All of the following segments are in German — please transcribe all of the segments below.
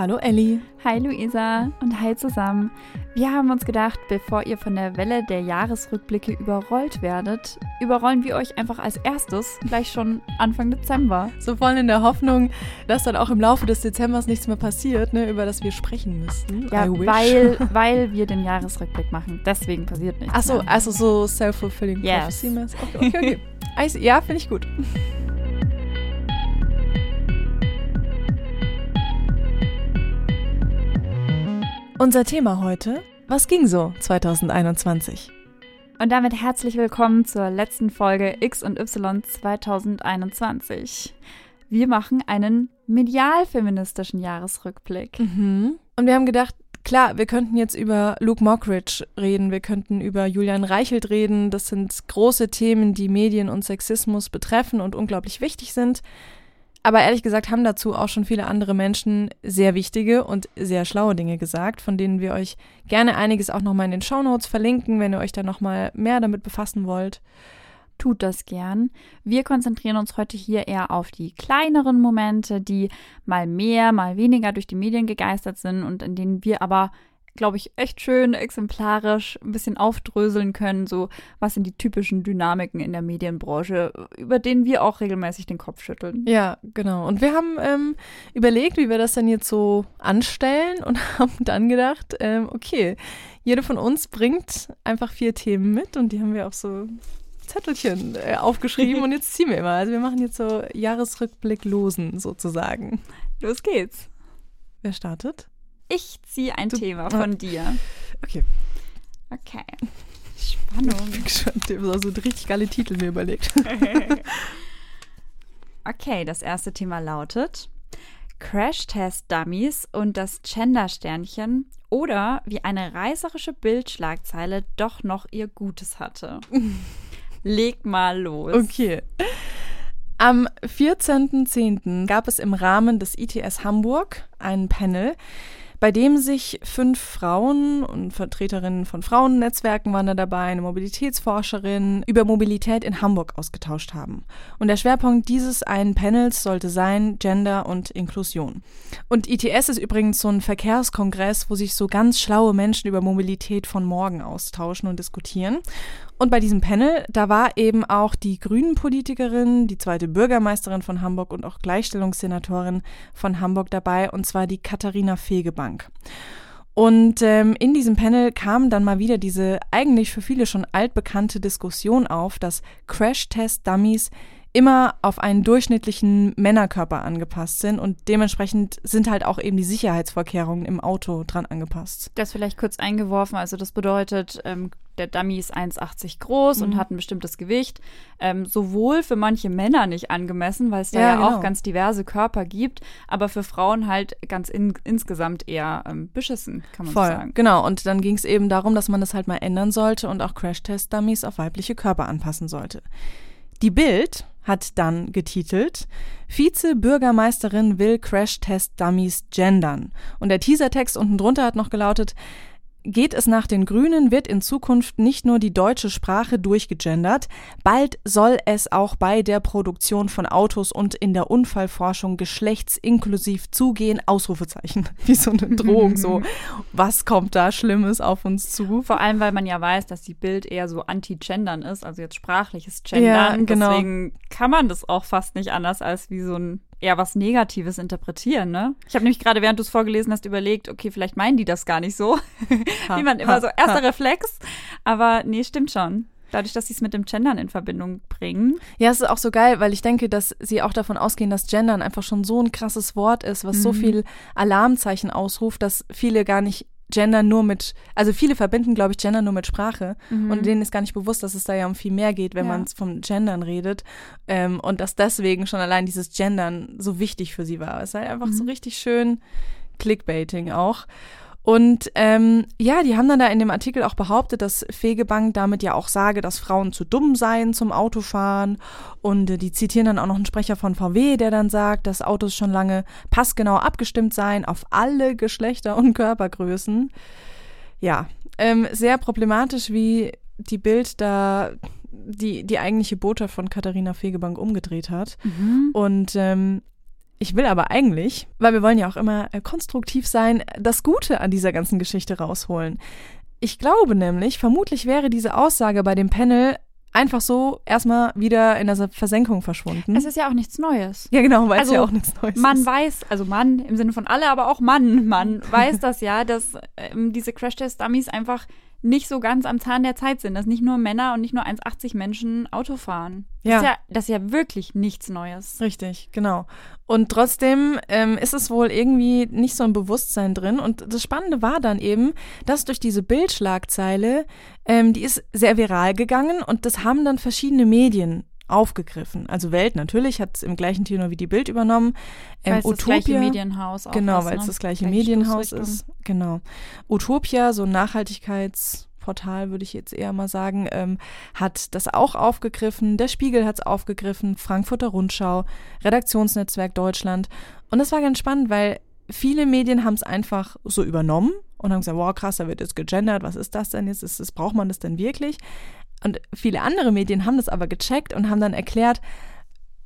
Hallo Elli. Hi Luisa und hi zusammen. Wir haben uns gedacht, bevor ihr von der Welle der Jahresrückblicke überrollt werdet, überrollen wir euch einfach als erstes gleich schon Anfang Dezember. So voll in der Hoffnung, dass dann auch im Laufe des Dezembers nichts mehr passiert, ne, über das wir sprechen müssten. Ja, weil, weil wir den Jahresrückblick machen. Deswegen passiert nichts. Achso, also so self-fulfilling Yes. prophecy. Okay, okay, okay. Ja, finde ich gut. Unser Thema heute, was ging so 2021? Und damit herzlich willkommen zur letzten Folge X und Y 2021. Wir machen einen medial-feministischen Jahresrückblick. Mhm. Und wir haben gedacht, klar, wir könnten jetzt über Luke Mockridge reden, wir könnten über Julian Reichelt reden. Das sind große Themen, die Medien und Sexismus betreffen und unglaublich wichtig sind. Aber ehrlich gesagt haben dazu auch schon viele andere Menschen sehr wichtige und sehr schlaue Dinge gesagt, von denen wir euch gerne einiges auch nochmal in den Shownotes verlinken, wenn ihr euch da nochmal mehr damit befassen wollt. Tut das gern. Wir konzentrieren uns heute hier eher auf die kleineren Momente, die mal mehr, mal weniger durch die Medien gegeistert sind und in denen wir aber, glaube ich, echt schön exemplarisch ein bisschen aufdröseln können, so was sind die typischen Dynamiken in der Medienbranche, über denen wir auch regelmäßig den Kopf schütteln. Ja, genau. Und wir haben ähm, überlegt, wie wir das dann jetzt so anstellen und haben dann gedacht, ähm, okay, jede von uns bringt einfach vier Themen mit und die haben wir auf so Zettelchen äh, aufgeschrieben und jetzt ziehen wir immer. Also wir machen jetzt so Jahresrückblick losen sozusagen. Los geht's. Wer startet? Ich ziehe ein Du- Thema von dir. Okay. Okay. Spannung. Ich habe so richtig geile Titel mir überlegt. Okay, das erste Thema lautet Crash-Test-Dummies und das Gender-Sternchen oder wie eine reißerische Bildschlagzeile doch noch ihr Gutes hatte. Leg mal los. Okay. Am 14.10. gab es im Rahmen des ITS Hamburg ein Panel, bei dem sich fünf Frauen und Vertreterinnen von Frauennetzwerken waren da dabei, eine Mobilitätsforscherin, über Mobilität in Hamburg ausgetauscht haben. Und der Schwerpunkt dieses einen Panels sollte sein Gender und Inklusion. Und ITS ist übrigens so ein Verkehrskongress, wo sich so ganz schlaue Menschen über Mobilität von morgen austauschen und diskutieren. Und bei diesem Panel, da war eben auch die Grünen-Politikerin, die zweite Bürgermeisterin von Hamburg und auch Gleichstellungssenatorin von Hamburg dabei, und zwar die Katharina Fegebank. Und ähm, in diesem Panel kam dann mal wieder diese eigentlich für viele schon altbekannte Diskussion auf, dass Crash-Test-Dummies immer auf einen durchschnittlichen Männerkörper angepasst sind und dementsprechend sind halt auch eben die Sicherheitsvorkehrungen im Auto dran angepasst. Das vielleicht kurz eingeworfen. Also das bedeutet, ähm, der Dummy ist 1,80 groß Mhm. und hat ein bestimmtes Gewicht. Ähm, sowohl für manche Männer nicht angemessen, weil es da Ja, ja, genau. auch ganz diverse Körper gibt, aber für Frauen halt ganz in, insgesamt eher ähm, beschissen, kann man so Voll, sagen. genau. Und dann ging es eben darum, dass man das halt mal ändern sollte und auch Crash-Test-Dummies auf weibliche Körper anpassen sollte. Die Bild hat dann getitelt Vize-Bürgermeisterin will Crash-Test-Dummies gendern. Und der Teasertext unten drunter hat noch gelautet Geht es nach den Grünen, wird in Zukunft nicht nur die deutsche Sprache durchgegendert, bald soll es auch bei der Produktion von Autos und in der Unfallforschung geschlechtsinklusiv zugehen, Ausrufezeichen, wie so eine Drohung, so, was kommt da Schlimmes auf uns zu? Vor allem, weil man ja weiß, dass die Bild eher so anti-gendern ist, also jetzt sprachliches Gendern. Ja, genau. Deswegen kann man das auch fast nicht anders als wie so ein eher was Negatives interpretieren, ne? Ich habe nämlich gerade, während du es vorgelesen hast, überlegt, okay, vielleicht meinen die das gar nicht so. Ha, Wie man immer ha, so, erster ha. Reflex. Aber nee, stimmt schon. Dadurch, dass sie es mit dem Gendern in Verbindung bringen. Ja, es ist auch so geil, weil ich denke, dass sie auch davon ausgehen, dass Gendern einfach schon so ein krasses Wort ist, was so Mhm. viel Alarmzeichen ausruft, dass viele gar nicht Gender nur mit, also viele verbinden, glaube ich, Gender nur mit Sprache und denen ist gar nicht bewusst, dass es da ja um viel mehr geht, wenn Ja. man vom Gendern redet ähm, und dass deswegen schon allein dieses Gendern so wichtig für sie war. Es ist halt einfach so richtig schön Clickbaiting auch. Und ähm, ja, die haben dann da in dem Artikel auch behauptet, dass Fegebank damit ja auch sage, dass Frauen zu dumm seien zum Autofahren. Und äh, die zitieren dann auch noch einen Sprecher von VW, der dann sagt, dass Autos schon lange passgenau abgestimmt seien auf alle Geschlechter und Körpergrößen. Ja, ähm, sehr problematisch, wie die Bild da die, die eigentliche Botschaft von Katharina Fegebank umgedreht hat. Und ähm, Ich will aber eigentlich, weil wir wollen ja auch immer äh, konstruktiv sein, das Gute an dieser ganzen Geschichte rausholen. Ich glaube nämlich, vermutlich wäre diese Aussage bei dem Panel einfach so erstmal wieder in der Versenkung verschwunden. Es ist ja auch nichts Neues. Ja, genau, weil Also, es ja auch nichts Neues Man ist. weiß, also Mann im Sinne von alle, aber auch Mann, man weiß das ja, dass ähm, diese Crash-Test-Dummies einfach nicht so ganz am Zahn der Zeit sind, dass nicht nur Männer und nicht nur 1,80 Menschen Auto fahren. Das, Ja. ist ja, das ist ja wirklich nichts Neues. Richtig, genau. Und trotzdem ähm, ist es wohl irgendwie nicht so ein Bewusstsein drin. Und das Spannende war dann eben, dass durch diese Bildschlagzeile, ähm, die ist sehr viral gegangen und das haben dann verschiedene Medien aufgegriffen. Also Welt natürlich hat es im gleichen Tenor wie die Bild übernommen. Ähm, Weil es das gleiche Utopia- Medienhaus auch Genau, ist, weil es ne? das gleiche Gleiche Medienhaus ist. Genau. Utopia, so ein Nachhaltigkeitsportal, würde ich jetzt eher mal sagen, ähm, hat das auch aufgegriffen. Der Spiegel hat es aufgegriffen, Frankfurter Rundschau, Redaktionsnetzwerk Deutschland. Und das war ganz spannend, weil viele Medien haben es einfach so übernommen und haben gesagt, wow, krass, da wird jetzt gegendert, was ist das denn jetzt? Ist das, braucht man das denn wirklich? Und viele andere Medien haben das aber gecheckt und haben dann erklärt,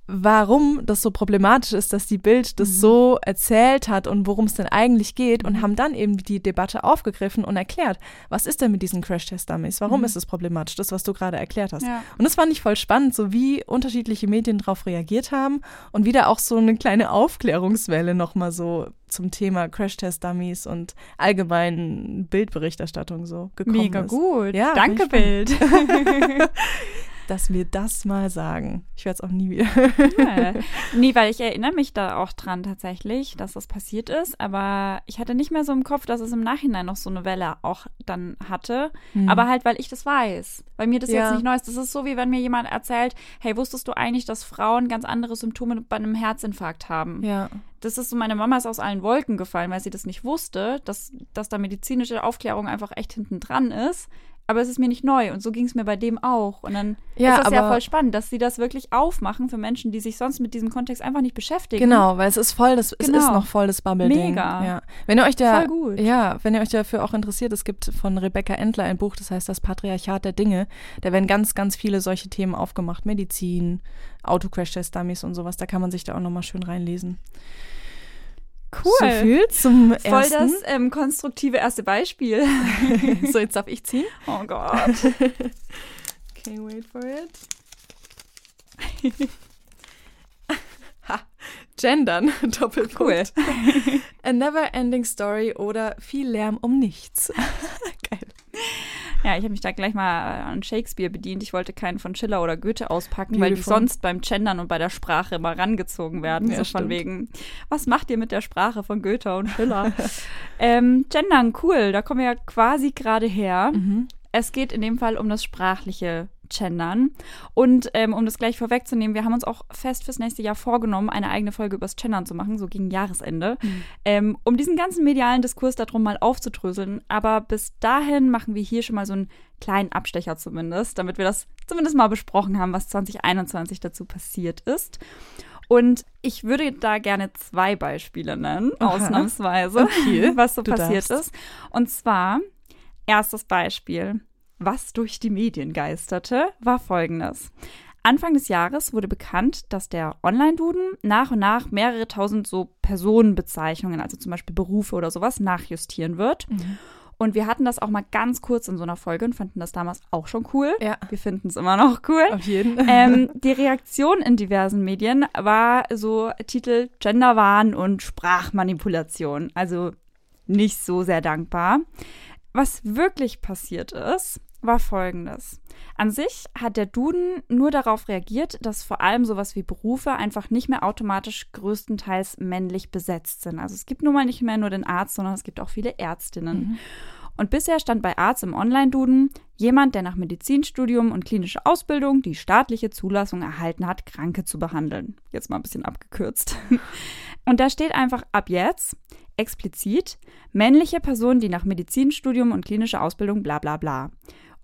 warum das so problematisch ist, dass die Bild das Mhm. so erzählt hat und worum es denn eigentlich geht und haben dann eben die Debatte aufgegriffen und erklärt, was ist denn mit diesen Crash-Test-Dummies? Warum Mhm. ist es problematisch? Das, was du gerade erklärt hast. Ja. Und das fand ich voll spannend, so wie unterschiedliche Medien darauf reagiert haben und wieder auch so eine kleine Aufklärungswelle nochmal so zum Thema Crash-Test-Dummies und allgemein Bildberichterstattung so gekommen Mega ist. gut. Ja, Danke, Bild. Dass wir das mal sagen. Ich werde es auch nie wieder. Ja. nee, weil ich erinnere mich da auch dran tatsächlich, dass das passiert ist, aber ich hatte nicht mehr so im Kopf, dass es im Nachhinein noch so eine Welle auch dann hatte. Aber halt, weil ich das weiß. Weil mir das Ja. jetzt nicht neu ist. Das ist so, wie wenn mir jemand erzählt, hey, wusstest du eigentlich, dass Frauen ganz andere Symptome bei einem Herzinfarkt haben? ja. Das ist so, meine Mama ist aus allen Wolken gefallen, weil sie das nicht wusste, dass, dass da medizinische Aufklärung einfach echt hinten dran ist. Aber es ist mir nicht neu und so ging es mir bei dem auch. Und dann Ja, ist das ja voll spannend, dass sie das wirklich aufmachen für Menschen, die sich sonst mit diesem Kontext einfach nicht beschäftigen. Genau, weil es ist voll das, es Genau. ist noch voll das Bubble-Ding. Mega. Ja. Wenn ihr euch da, Voll gut. ja, wenn ihr euch dafür auch interessiert, es gibt von Rebecca Endler ein Buch, das heißt Das Patriarchat der Dinge. Da werden ganz, ganz viele solche Themen aufgemacht. Medizin, Autocrash-Test-Dummies und sowas. Da kann man sich da auch nochmal schön reinlesen. Cool. So viel zum Voll ersten. das ähm, konstruktive erste Beispiel. so, jetzt darf ich ziehen. Oh Gott. Okay, wait for it. ha, gendern, Doppelpunkt. Cool. A never-ending story oder viel Lärm um nichts. Geil. Ja, ich habe mich da gleich mal an Shakespeare bedient. Ich wollte keinen von Schiller oder Goethe auspacken, weil die Beautiful. sonst beim Gendern und bei der Sprache immer rangezogen werden. Ja, so von stimmt. wegen, was macht ihr mit der Sprache von Goethe und Schiller? ähm, Gendern, cool, da kommen wir ja quasi gerade her. Mhm. Es geht in dem Fall um das sprachliche Gendern. Und ähm, um das gleich vorwegzunehmen, wir haben uns auch fest fürs nächste Jahr vorgenommen, eine eigene Folge übers Gendern zu machen, so gegen Jahresende, ähm, um diesen ganzen medialen Diskurs darum mal aufzudröseln. Aber bis dahin machen wir hier schon mal so einen kleinen Abstecher zumindest, damit wir das zumindest mal besprochen haben, was 2021 dazu passiert ist. Und ich würde da gerne zwei Beispiele nennen, Aha. ausnahmsweise, Okay, was so du passiert darfst. ist. Und zwar, erstes Beispiel, was durch die Medien geisterte, war folgendes. Anfang des Jahres wurde bekannt, dass der Online-Duden nach und nach mehrere tausend so Personenbezeichnungen, also zum Beispiel Berufe oder sowas, nachjustieren wird. Mhm. Und wir hatten das auch mal ganz kurz in so einer Folge und fanden das damals auch schon cool. Ja, Wir finden es immer noch cool. auf jeden. Ähm, die Reaktion in diversen Medien war so Titel Genderwahn und Sprachmanipulation. Also nicht so sehr dankbar. Was wirklich passiert ist, war folgendes. An sich hat der Duden nur darauf reagiert, dass vor allem sowas wie Berufe einfach nicht mehr automatisch größtenteils männlich besetzt sind. Also es gibt nun mal nicht mehr nur den Arzt, sondern es gibt auch viele Ärztinnen. Und bisher stand bei Arzt im Online-Duden jemand, der nach Medizinstudium und klinische Ausbildung die staatliche Zulassung erhalten hat, Kranke zu behandeln. Jetzt mal ein bisschen abgekürzt. Und da steht einfach ab jetzt explizit männliche Person, die nach Medizinstudium und klinischer Ausbildung bla bla bla.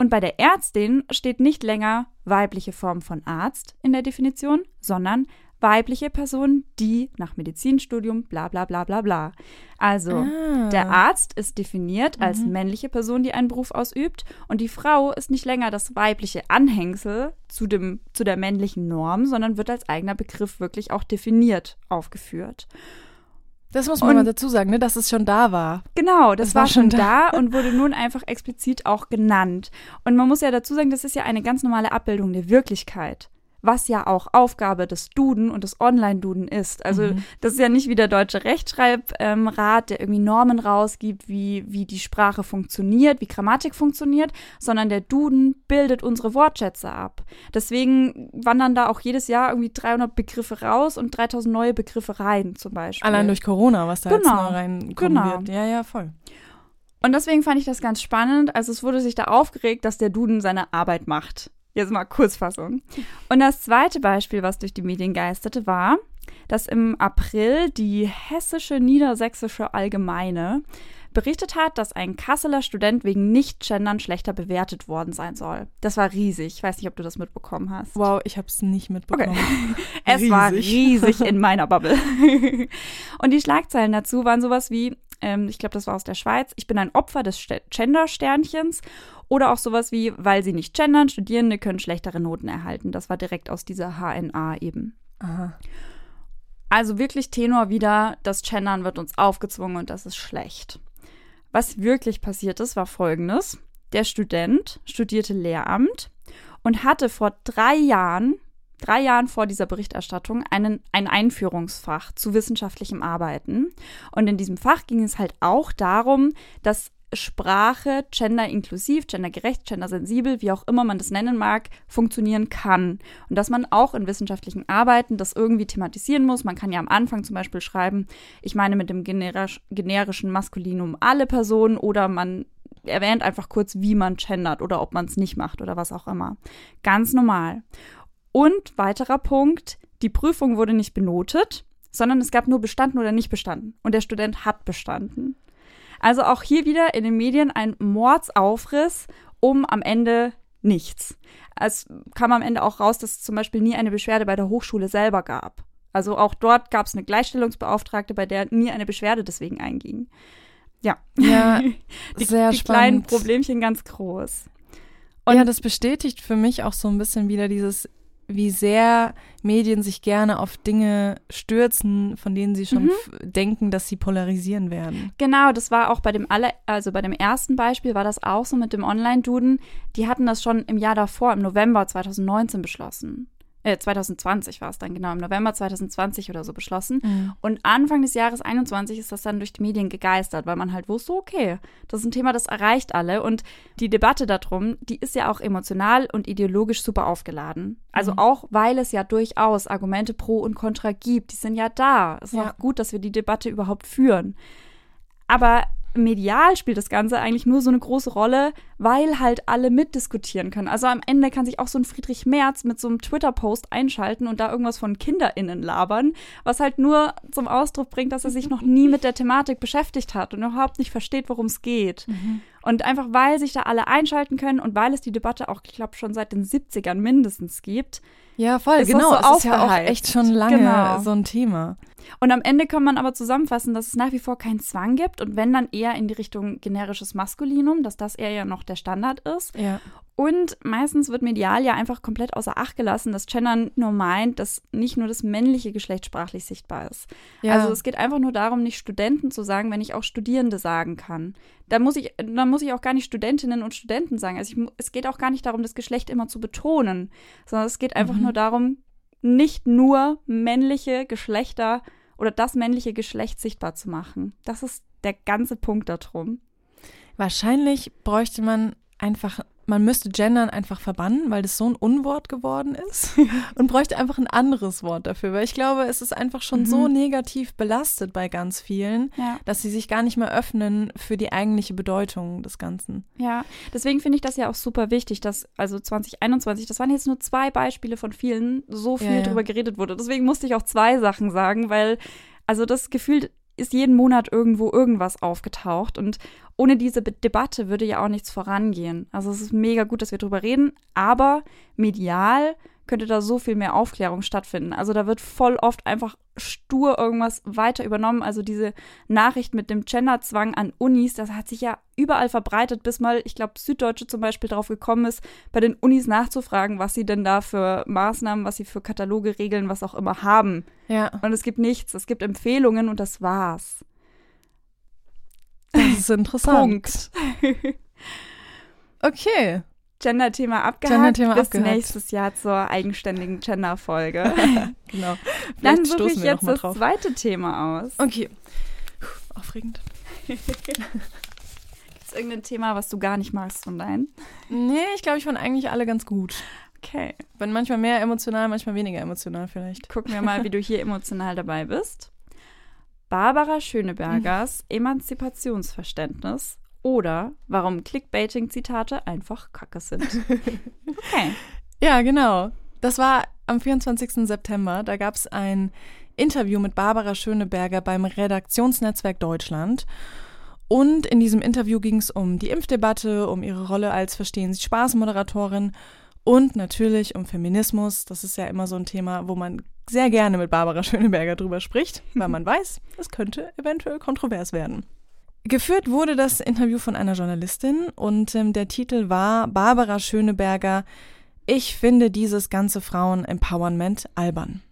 Und bei der Ärztin steht nicht länger weibliche Form von Arzt in der Definition, sondern weibliche Person, die nach Medizinstudium bla bla bla bla bla. Also Ah. der Arzt ist definiert als Mhm. männliche Person, die einen Beruf ausübt und die Frau ist nicht länger das weibliche Anhängsel zu, dem, zu der männlichen Norm, sondern wird als eigener Begriff wirklich auch definiert aufgeführt. Das muss man Und- mal dazu sagen, ne, dass es schon da war. Genau, das, Das war, war schon schon da und wurde nun einfach explizit auch genannt. Und man muss ja dazu sagen, das ist ja eine ganz normale Abbildung der Wirklichkeit. Was ja auch Aufgabe des Duden und des Online-Duden ist. Also Mhm. das ist ja nicht wie der deutsche Rechtschreibrat, der irgendwie Normen rausgibt, wie, wie die Sprache funktioniert, wie Grammatik funktioniert, sondern der Duden bildet unsere Wortschätze ab. Deswegen wandern da auch jedes Jahr irgendwie 300 Begriffe raus und 3000 neue Begriffe rein zum Beispiel. Allein durch Corona, was da jetzt Genau. neu reinkommen Genau. wird. Ja, ja, voll. Und deswegen fand ich das ganz spannend. Also es wurde sich da aufgeregt, dass der Duden seine Arbeit macht. Jetzt mal Kurzfassung. Und das zweite Beispiel, was durch die Medien geisterte, war, dass im April die Hessische Niedersächsische Allgemeine berichtet hat, dass ein Kasseler Student wegen Nicht-Gendern schlechter bewertet worden sein soll. Das war riesig. Ich weiß nicht, ob du das mitbekommen hast. Wow, ich habe es nicht mitbekommen. Es war Riesig. riesig in meiner Bubble. und die Schlagzeilen dazu waren sowas wie, ähm, ich glaube, das war aus der Schweiz, ich bin ein Opfer des St- Gender-Sternchens oder auch sowas wie, weil sie nicht gendern, Studierende können schlechtere Noten erhalten. Das war direkt aus dieser HNA eben. Aha. Also wirklich Tenor wieder, das Gendern wird uns aufgezwungen und das ist schlecht. Was wirklich passiert ist, war folgendes. Der Student studierte Lehramt und hatte vor drei Jahren, drei Jahren vor dieser Berichterstattung, einen, ein Einführungsfach zu wissenschaftlichem Arbeiten. Und in diesem Fach ging es halt auch darum, dass Sprache genderinklusiv, gendergerecht, gendersensibel, wie auch immer man das nennen mag, funktionieren kann. Und dass man auch in wissenschaftlichen Arbeiten das irgendwie thematisieren muss. Man kann ja am Anfang zum Beispiel schreiben, ich meine mit dem generisch, generischen Maskulinum alle Personen oder man erwähnt einfach kurz, wie man gendert oder ob man es nicht macht oder was auch immer. Ganz normal. Und weiterer Punkt, die Prüfung wurde nicht benotet, sondern es gab nur bestanden oder nicht bestanden. Und der Student hat bestanden. Also auch hier wieder in den Medien ein Mordsaufriss um am Ende nichts. Es kam am Ende auch raus, dass es zum Beispiel nie eine Beschwerde bei der Hochschule selber gab. Also auch dort gab es eine Gleichstellungsbeauftragte, bei der nie eine Beschwerde deswegen einging. Ja, Ja, die, sehr die kleinen spannend. Problemchen ganz groß. ja, das bestätigt für mich auch so ein bisschen wieder dieses, wie sehr Medien sich gerne auf Dinge stürzen, von denen sie schon Mhm. denken, dass sie polarisieren werden. Genau, das war auch bei dem aller, also bei dem ersten Beispiel war das auch so mit dem Online-Duden. Die hatten das schon im Jahr davor, im November 2019 beschlossen. Äh, 2020 war es dann genau, im November 2020 oder so beschlossen. Und Anfang des Jahres 21 ist das dann durch die Medien gegeistert, weil man halt wusste, okay, das ist ein Thema, das erreicht alle. Und die Debatte darum, die ist ja auch emotional und ideologisch super aufgeladen. Also Mhm. auch, weil es ja durchaus Argumente pro und contra gibt. Die sind ja da. Es ist Ja. auch gut, dass wir die Debatte überhaupt führen. Aber medial spielt das Ganze eigentlich nur so eine große Rolle, weil halt alle mitdiskutieren können. Also am Ende kann sich auch so ein Friedrich Merz mit so einem Twitter-Post einschalten und da irgendwas von KinderInnen labern, was halt nur zum Ausdruck bringt, dass er sich noch nie mit der Thematik beschäftigt hat und überhaupt nicht versteht, worum es geht. Und einfach weil sich da alle einschalten können und weil es die Debatte auch, ich glaube, schon seit den 70ern mindestens gibt, Ja, voll, Ist das genau. so ist ja auch echt schon lange Genau. so ein Thema. Und am Ende kann man aber zusammenfassen, dass es nach wie vor keinen Zwang gibt und wenn dann eher in die Richtung generisches Maskulinum, dass das eher ja noch der Standard ist. Ja. Und meistens wird medial ja einfach komplett außer Acht gelassen, dass Gendern nur meint, dass nicht nur das männliche Geschlecht sprachlich sichtbar ist. Ja. Also es geht einfach nur darum, nicht Studenten zu sagen, wenn ich auch Studierende sagen kann. Da muss ich, da muss ich auch gar nicht Studentinnen und Studenten sagen. Also ich, es geht auch gar nicht darum, das Geschlecht immer zu betonen, sondern es geht einfach Mhm. nur darum, nicht nur männliche Geschlechter oder das männliche Geschlecht sichtbar zu machen. Das ist der ganze Punkt darum. Wahrscheinlich bräuchte man einfach, man müsste Gendern einfach verbannen, weil das so ein Unwort geworden ist und bräuchte einfach ein anderes Wort dafür, weil ich glaube, es ist einfach schon Mhm. so negativ belastet bei ganz vielen, Ja. dass sie sich gar nicht mehr öffnen für die eigentliche Bedeutung des Ganzen. Ja, deswegen finde ich das ja auch super wichtig, dass also 2021, das waren jetzt nur zwei Beispiele von vielen, so viel Ja, ja. drüber geredet wurde. Deswegen musste ich auch zwei Sachen sagen, weil also das Gefühl ist jeden Monat irgendwo irgendwas aufgetaucht und ohne diese Debatte würde ja auch nichts vorangehen. Also es ist mega gut, dass wir drüber reden, aber medial könnte da so viel mehr Aufklärung stattfinden. Also da wird voll oft einfach stur irgendwas weiter übernommen. Also diese Nachricht mit dem Genderzwang an Unis, das hat sich ja überall verbreitet, bis mal, ich glaube, Süddeutsche zum Beispiel darauf gekommen ist, bei den Unis nachzufragen, was sie denn da für Maßnahmen, was sie für Kataloge, Regeln, was auch immer haben. Ja. Und es gibt nichts. Es gibt Empfehlungen und das war's. Das ist interessant. Punkt. Okay. Gender-Thema abgehakt. Gender-Thema bis abgehakt. nächstes Jahr zur eigenständigen Gender-Folge. Genau. Dann Vielleicht suche stoßen ich wir jetzt das drauf. zweite Thema aus. Okay. Puh, Aufregend. Ist irgendein Thema, was du gar nicht magst von deinen? Nee, ich glaube, ich fand eigentlich alle ganz gut. Okay. Bin manchmal mehr emotional, manchmal weniger emotional vielleicht. Gucken wir mal, wie du hier emotional dabei bist. Barbara Schönebergers Emanzipationsverständnis oder warum Clickbaiting-Zitate einfach Kacke sind. Okay. Ja, genau. Das war am 24. September. Da gab es ein Interview mit Barbara Schöneberger beim Redaktionsnetzwerk Deutschland. Und in diesem Interview ging es um die Impfdebatte, um ihre Rolle als Verstehen Sie Spaß-Moderatorin und natürlich um Feminismus. Das ist ja immer so ein Thema, wo man sehr gerne mit Barbara Schöneberger drüber spricht, weil man weiß, es könnte eventuell kontrovers werden. Geführt wurde das Interview von einer Journalistin und ähm, der Titel war Barbara Schöneberger, ich finde dieses ganze Frauen-Empowerment albern.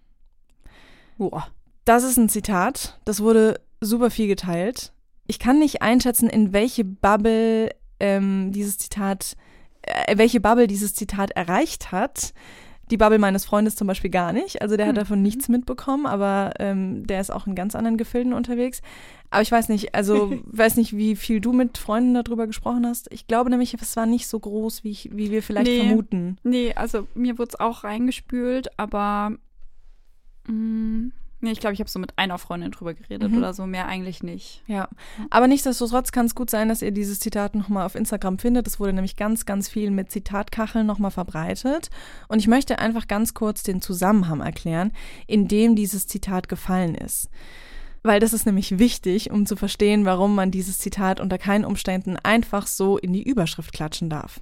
Boah. Das ist ein Zitat, das wurde super viel geteilt. Ich kann nicht einschätzen, in welche Bubble ähm, dieses Zitat, äh, welche Bubble dieses Zitat erreicht hat. Die Bubble meines Freundes zum Beispiel gar nicht. Also der hat Hm. davon nichts mitbekommen, aber ähm, der ist auch in ganz anderen Gefilden unterwegs. Aber ich weiß nicht, also weiß nicht, wie viel du mit Freunden darüber gesprochen hast. Ich glaube nämlich, es war nicht so groß, wie, ich, wie wir vielleicht Nee. vermuten. Nee, also mir wurde es auch reingespült, aber mh, nee, ich glaube, ich habe so mit einer Freundin drüber geredet Mhm. oder so, mehr eigentlich nicht. Ja, aber nichtsdestotrotz kann es gut sein, dass ihr dieses Zitat nochmal auf Instagram findet. Es wurde nämlich ganz, ganz viel mit Zitatkacheln nochmal verbreitet. Und ich möchte einfach ganz kurz den Zusammenhang erklären, in dem dieses Zitat gefallen ist. Weil das ist nämlich wichtig, um zu verstehen, warum man dieses Zitat unter keinen Umständen einfach so in die Überschrift klatschen darf.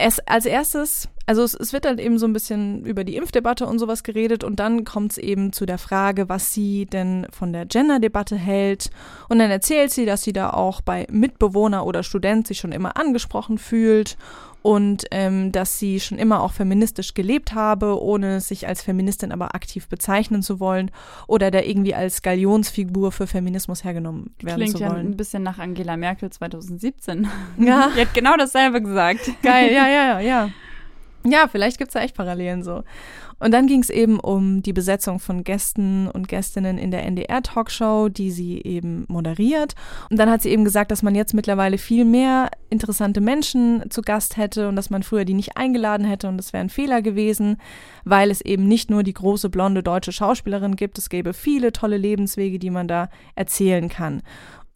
Es, als erstes, also es, es wird halt eben so ein bisschen über die Impfdebatte und sowas geredet und dann kommt es eben zu der Frage, was sie denn von der Gender-Debatte hält. Und dann erzählt sie, dass sie da auch bei Mitbewohner oder Student sich schon immer angesprochen fühlt und ähm, dass sie schon immer auch feministisch gelebt habe, ohne sich als Feministin aber aktiv bezeichnen zu wollen oder da irgendwie als Galionsfigur für Feminismus hergenommen werden Klingt zu ja wollen. ein bisschen nach Angela Merkel 2017. Ja. Die hat genau dasselbe gesagt. Geil, ja, ja, ja, ja. Ja, vielleicht gibt's da echt Parallelen so. Und dann ging es eben um die Besetzung von Gästen und Gästinnen in der NDR-Talkshow, die sie eben moderiert. Und dann hat sie eben gesagt, dass man jetzt mittlerweile viel mehr interessante Menschen zu Gast hätte und dass man früher die nicht eingeladen hätte und das wäre ein Fehler gewesen, weil es eben nicht nur die große blonde deutsche Schauspielerin gibt, es gäbe viele tolle Lebenswege, die man da erzählen kann.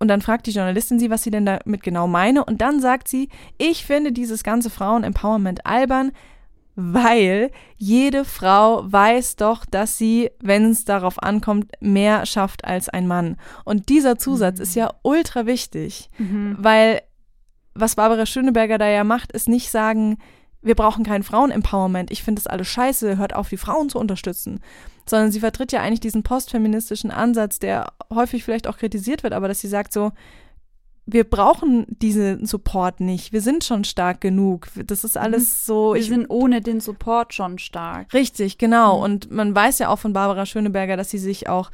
Und dann fragt die Journalistin sie, was sie denn damit genau meine. Und dann sagt sie, ich finde dieses ganze Frauen-Empowerment albern, weil jede Frau weiß doch, dass sie, wenn es darauf ankommt, mehr schafft als ein Mann. Und dieser Zusatz ist ja ultra wichtig, weil was Barbara Schöneberger da ja macht, ist nicht sagen, wir brauchen kein Frauen-Empowerment, ich finde das alles scheiße, hört auf, die Frauen zu unterstützen. Sondern sie vertritt ja eigentlich diesen postfeministischen Ansatz, der häufig vielleicht auch kritisiert wird, aber dass sie sagt so, wir brauchen diesen Support nicht. Wir sind schon stark genug. Das ist alles so. Wir sind ohne den Support schon stark. richtig, genau. Mhm. Und man weiß ja auch von Barbara Schöneberger, dass sie sich auch,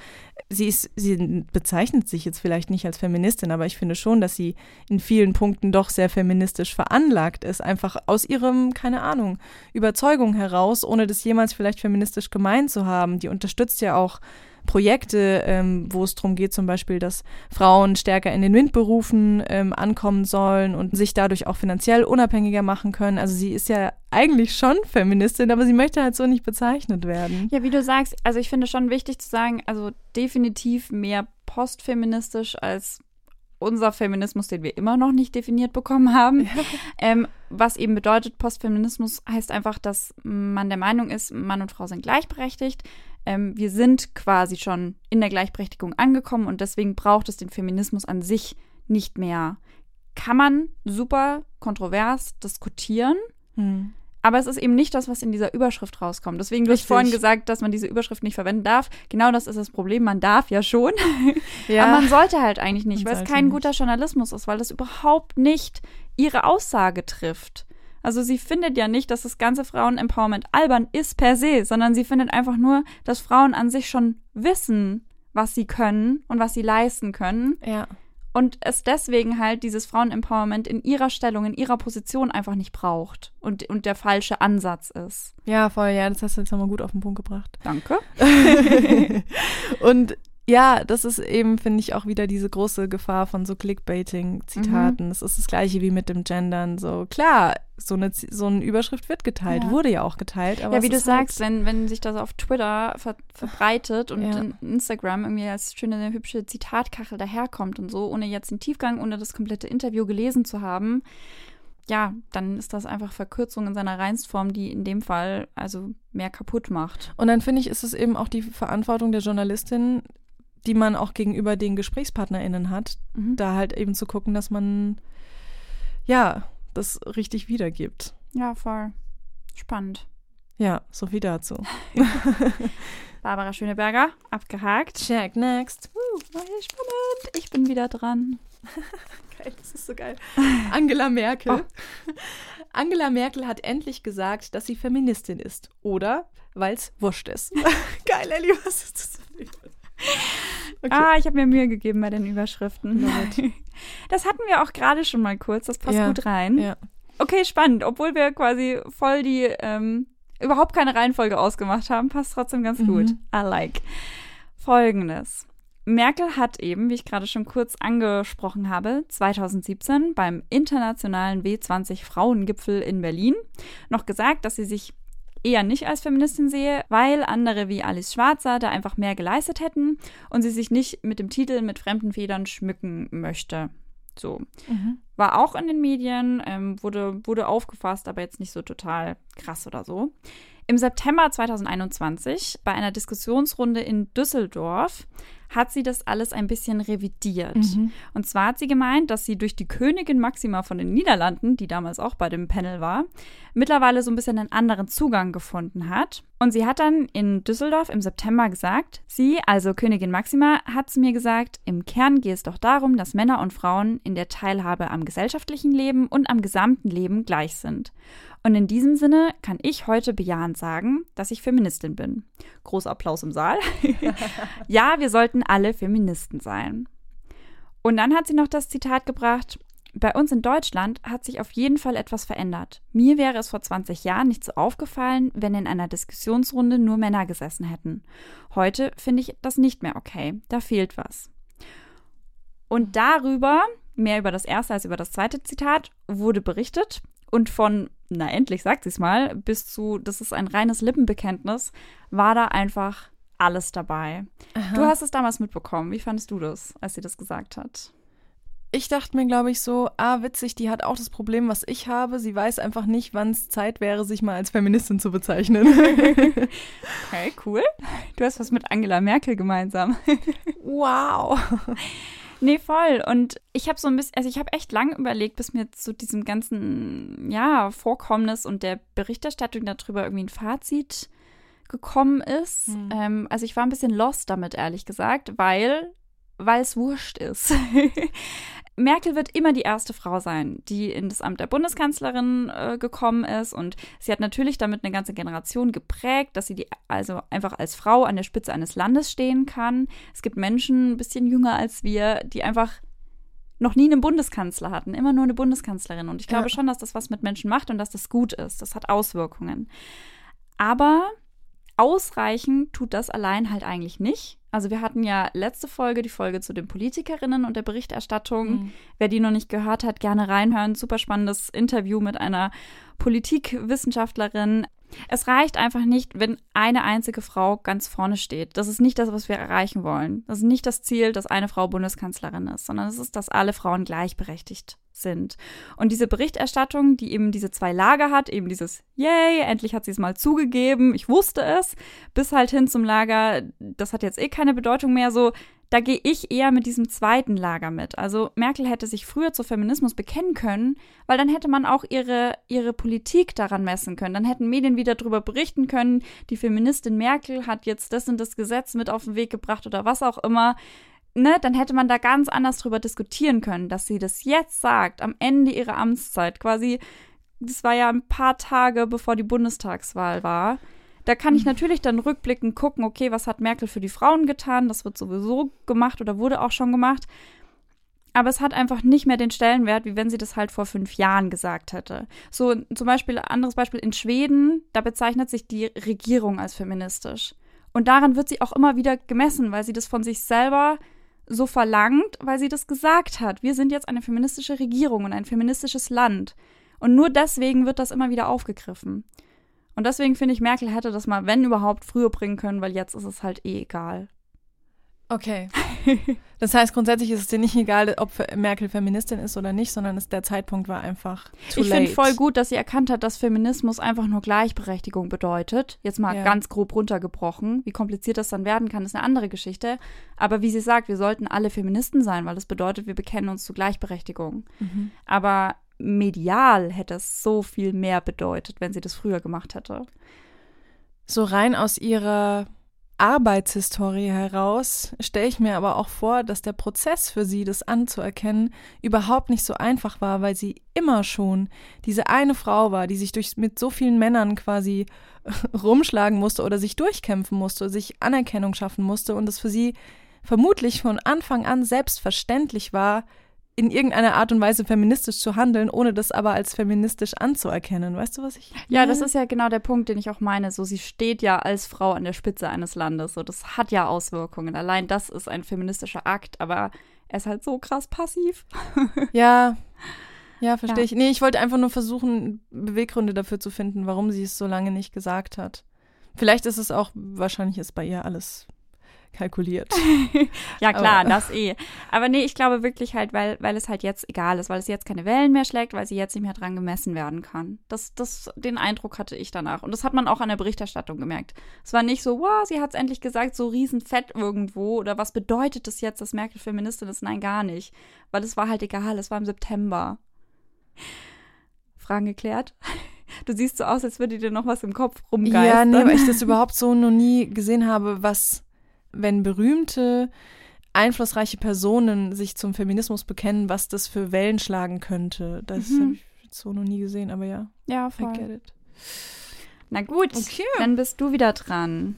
sie ist, sie bezeichnet sich jetzt vielleicht nicht als Feministin, aber ich finde schon, dass sie in vielen Punkten doch sehr feministisch veranlagt ist. Einfach aus ihrem, keine Ahnung, Überzeugung heraus, ohne das jemals vielleicht feministisch gemeint zu haben. Die unterstützt ja auch Projekte, ähm, wo es darum geht, zum Beispiel, dass Frauen stärker in den MINT-Berufen ähm, ankommen sollen und sich dadurch auch finanziell unabhängiger machen können. Also sie ist ja eigentlich schon Feministin, aber sie möchte halt so nicht bezeichnet werden. Ja, wie du sagst, also ich finde schon wichtig zu sagen, also definitiv mehr postfeministisch als unser Feminismus, den wir immer noch nicht definiert bekommen haben. Ähm, was eben bedeutet, Postfeminismus heißt einfach, dass man der Meinung ist, Mann und Frau sind gleichberechtigt. Ähm, wir sind quasi schon in der Gleichberechtigung angekommen und deswegen braucht es den Feminismus an sich nicht mehr. Kann man super kontrovers diskutieren. Hm. Aber es ist eben nicht das, was in dieser Überschrift rauskommt. Deswegen, hast Richtig. vorhin gesagt, dass man diese Überschrift nicht verwenden darf. Genau das ist das Problem. Man darf ja schon. Ja. Aber man sollte halt eigentlich nicht, Man weil es kein nicht. guter Journalismus ist, weil das überhaupt nicht ihre Aussage trifft. Also sie findet ja nicht, dass das ganze Frauen-Empowerment albern ist per se, sondern sie findet einfach nur, dass Frauen an sich schon wissen, was sie können und was sie leisten können ja. und es deswegen halt dieses Frauen-Empowerment in ihrer Stellung, in ihrer Position einfach nicht braucht und, und der falsche Ansatz ist. ja, voll, ja, das hast du jetzt nochmal gut auf den Punkt gebracht. Danke. Und ja, das ist eben, finde ich, auch wieder diese große Gefahr von so Clickbaiting-Zitaten. Mhm. Das ist das gleiche wie mit dem Gendern. So, klar, so eine, so eine Überschrift wird geteilt, Ja. wurde ja auch geteilt. Aber ja, wie du halt- sagst, wenn, wenn sich das auf Twitter ver verbreitet und Ja. in Instagram irgendwie als schöne, hübsche Zitatkachel daherkommt und so, ohne jetzt den Tiefgang, ohne das komplette Interview gelesen zu haben, ja, dann ist das einfach Verkürzung in seiner Reinstform, die in dem Fall also mehr kaputt macht. Und dann finde ich, ist es eben auch die Verantwortung der Journalistin, die man auch gegenüber den GesprächspartnerInnen hat, Mhm. da halt eben zu gucken, dass man ja das richtig wiedergibt. Ja, voll. Spannend. Ja, so viel dazu. Barbara Schöneberger, abgehakt. Check, next. Uh, spannend. Ich bin wieder dran. Geil, das ist so geil. Angela Merkel. Oh. Angela Merkel hat endlich gesagt, dass sie Feministin ist. Oder weil es wurscht ist. geil, Ellie, was ist das? Okay. Ah, ich habe mir Mühe gegeben bei den Überschriften. Das hatten wir auch gerade schon mal kurz. Das passt Ja, gut rein. Ja. Okay, spannend. Obwohl wir quasi voll die ähm, überhaupt keine Reihenfolge ausgemacht haben, passt trotzdem ganz Mhm. gut. I like. Folgendes. Merkel hat eben, wie ich gerade schon kurz angesprochen habe, 2017 beim internationalen W20 Frauengipfel in Berlin noch gesagt, dass sie sich eher nicht als Feministin sehe, weil andere wie Alice Schwarzer da einfach mehr geleistet hätten und sie sich nicht mit dem Titel mit fremden Federn schmücken möchte. So. Mhm. War auch in den Medien, ähm, wurde, wurde aufgefasst, aber jetzt nicht so total krass oder so. Im September 2021, bei einer Diskussionsrunde in Düsseldorf, hat sie das alles ein bisschen revidiert. Mhm. Und zwar hat sie gemeint, dass sie durch die Königin Maxima von den Niederlanden, die damals auch bei dem Panel war, mittlerweile so ein bisschen einen anderen Zugang gefunden hat. Und sie hat dann in Düsseldorf im September gesagt, sie, also Königin Maxima, hat zu mir gesagt, im Kern geht es doch darum, dass Männer und Frauen in der Teilhabe am gesellschaftlichen Leben und am gesamten Leben gleich sind. Und in diesem Sinne kann ich heute bejahend sagen, dass ich Feministin bin. Großer Applaus im Saal. ja, wir sollten alle Feministen sein. Und dann hat sie noch das Zitat gebracht, bei uns in Deutschland hat sich auf jeden Fall etwas verändert. Mir wäre es vor 20 Jahren nicht so aufgefallen, wenn in einer Diskussionsrunde nur Männer gesessen hätten. Heute finde ich das nicht mehr okay. Da fehlt was. Und darüber, mehr über das erste als über das zweite Zitat, wurde berichtet. Und von, na endlich sagt sie es mal, bis zu, das ist ein reines Lippenbekenntnis, war da einfach alles dabei. Du hast es damals mitbekommen. Wie fandest du das, als sie das gesagt hat? Ich dachte mir, glaube ich, so, ah, witzig, die hat auch das Problem, was ich habe. Sie weiß einfach nicht, wann es Zeit wäre, sich mal als Feministin zu bezeichnen. Okay, cool. Du hast was mit Angela Merkel gemeinsam. wow. Nee, voll. Und ich habe so ein bisschen, also ich habe echt lang überlegt, bis mir zu diesem ganzen, ja, Vorkommnis und der Berichterstattung darüber irgendwie ein Fazit gekommen ist. Hm. Ähm, also ich war ein bisschen lost damit, ehrlich gesagt, weil weil es wurscht ist. Merkel wird immer die erste Frau sein, die in das Amt der Bundeskanzlerin äh, gekommen ist. Und sie hat natürlich damit eine ganze Generation geprägt, dass sie die also einfach als Frau an der Spitze eines Landes stehen kann. Es gibt Menschen, ein bisschen jünger als wir, die einfach noch nie einen Bundeskanzler hatten, immer nur eine Bundeskanzlerin. Und ich glaube Ja. schon, dass das was mit Menschen macht und dass das gut ist. Das hat Auswirkungen. Aber ausreichen tut das allein halt eigentlich nicht. Also wir hatten ja letzte Folge die Folge zu den Politikerinnen und der Berichterstattung. Mhm. Wer die noch nicht gehört hat, gerne reinhören. Super spannendes Interview mit einer Politikwissenschaftlerin. Es reicht einfach nicht, wenn eine einzige Frau ganz vorne steht. Das ist nicht das, was wir erreichen wollen. Das ist nicht das Ziel, dass eine Frau Bundeskanzlerin ist, sondern es ist, dass alle Frauen gleichberechtigt sind. Und diese Berichterstattung, die eben diese zwei Lager hat, eben dieses Yay, endlich hat sie es mal zugegeben, ich wusste es, bis halt hin zum Lager, das hat jetzt eh keine Bedeutung mehr, so, da gehe ich eher mit diesem zweiten Lager mit. Also Merkel hätte sich früher zu Feminismus bekennen können, weil dann hätte man auch ihre, ihre Politik daran messen können. Dann hätten Medien wieder darüber berichten können, die Feministin Merkel hat jetzt das und das Gesetz mit auf den Weg gebracht oder was auch immer. Ne, dann hätte man da ganz anders drüber diskutieren können, dass sie das jetzt sagt, am Ende ihrer Amtszeit, quasi, das war ja ein paar Tage bevor die Bundestagswahl war da kann ich mhm. natürlich dann rückblickend gucken, okay, was hat Merkel für die Frauen getan? Das wird sowieso gemacht oder wurde auch schon gemacht. Aber es hat einfach nicht mehr den Stellenwert, wie wenn sie das halt vor fünf Jahren gesagt hätte. So zum Beispiel, anderes Beispiel in Schweden, da bezeichnet sich die Regierung als feministisch. Und daran wird sie auch immer wieder gemessen, weil sie das von sich selber so verlangt, weil sie das gesagt hat. Wir sind jetzt eine feministische Regierung und ein feministisches Land. Und nur deswegen wird das immer wieder aufgegriffen. Und deswegen finde ich, Merkel hätte das mal, wenn überhaupt, früher bringen können, weil jetzt ist es halt eh egal. Okay. Das heißt, grundsätzlich ist es dir nicht egal, ob Merkel Feministin ist oder nicht, sondern es, der Zeitpunkt war einfach too Ich finde voll gut, dass sie erkannt hat, dass Feminismus einfach nur Gleichberechtigung bedeutet. Jetzt mal ja. ganz grob runtergebrochen. Wie kompliziert das dann werden kann, ist eine andere Geschichte. Aber wie sie sagt, wir sollten alle Feministen sein, weil das bedeutet, wir bekennen uns zu Gleichberechtigung. Mhm. Aber medial hätte es so viel mehr bedeutet, wenn sie das früher gemacht hätte. So rein aus ihrer Arbeitshistorie heraus stelle ich mir aber auch vor, dass der Prozess für sie, das anzuerkennen, überhaupt nicht so einfach war, weil sie immer schon diese eine Frau war, die sich durch, mit so vielen Männern quasi rumschlagen musste oder sich durchkämpfen musste, sich Anerkennung schaffen musste und es für sie vermutlich von Anfang an selbstverständlich war, in irgendeiner Art und Weise feministisch zu handeln, ohne das aber als feministisch anzuerkennen. Weißt du, was ich meine? Ja, das ist ja genau der Punkt, den ich auch meine. So, sie steht ja als Frau an der Spitze eines Landes. So, das hat ja Auswirkungen. Allein das ist ein feministischer Akt, aber er ist halt so krass passiv. ja. Ja, verstehe ja. ich. Nee, ich wollte einfach nur versuchen, Beweggründe dafür zu finden, warum sie es so lange nicht gesagt hat. Vielleicht ist es auch, wahrscheinlich ist bei ihr alles kalkuliert. ja, klar, Aber. das eh. Aber nee, ich glaube wirklich halt, weil, weil es halt jetzt egal ist, weil es jetzt keine Wellen mehr schlägt, weil sie jetzt nicht mehr dran gemessen werden kann. Das, das, den Eindruck hatte ich danach. Und das hat man auch an der Berichterstattung gemerkt. Es war nicht so, wow, sie hat es endlich gesagt, so riesenfett irgendwo. Oder was bedeutet das jetzt, dass Merkel Feministin ist? Nein, gar nicht. Weil es war halt egal, es war im September. Fragen geklärt? Du siehst so aus, als würde dir noch was im Kopf rumgeistern. Ja, nee, weil ich das überhaupt so noch nie gesehen habe, was wenn berühmte, einflussreiche Personen sich zum Feminismus bekennen, was das für Wellen schlagen könnte. Das mhm. habe ich so noch nie gesehen, aber ja. Ja, voll. I get it. Na gut, okay. dann bist du wieder dran.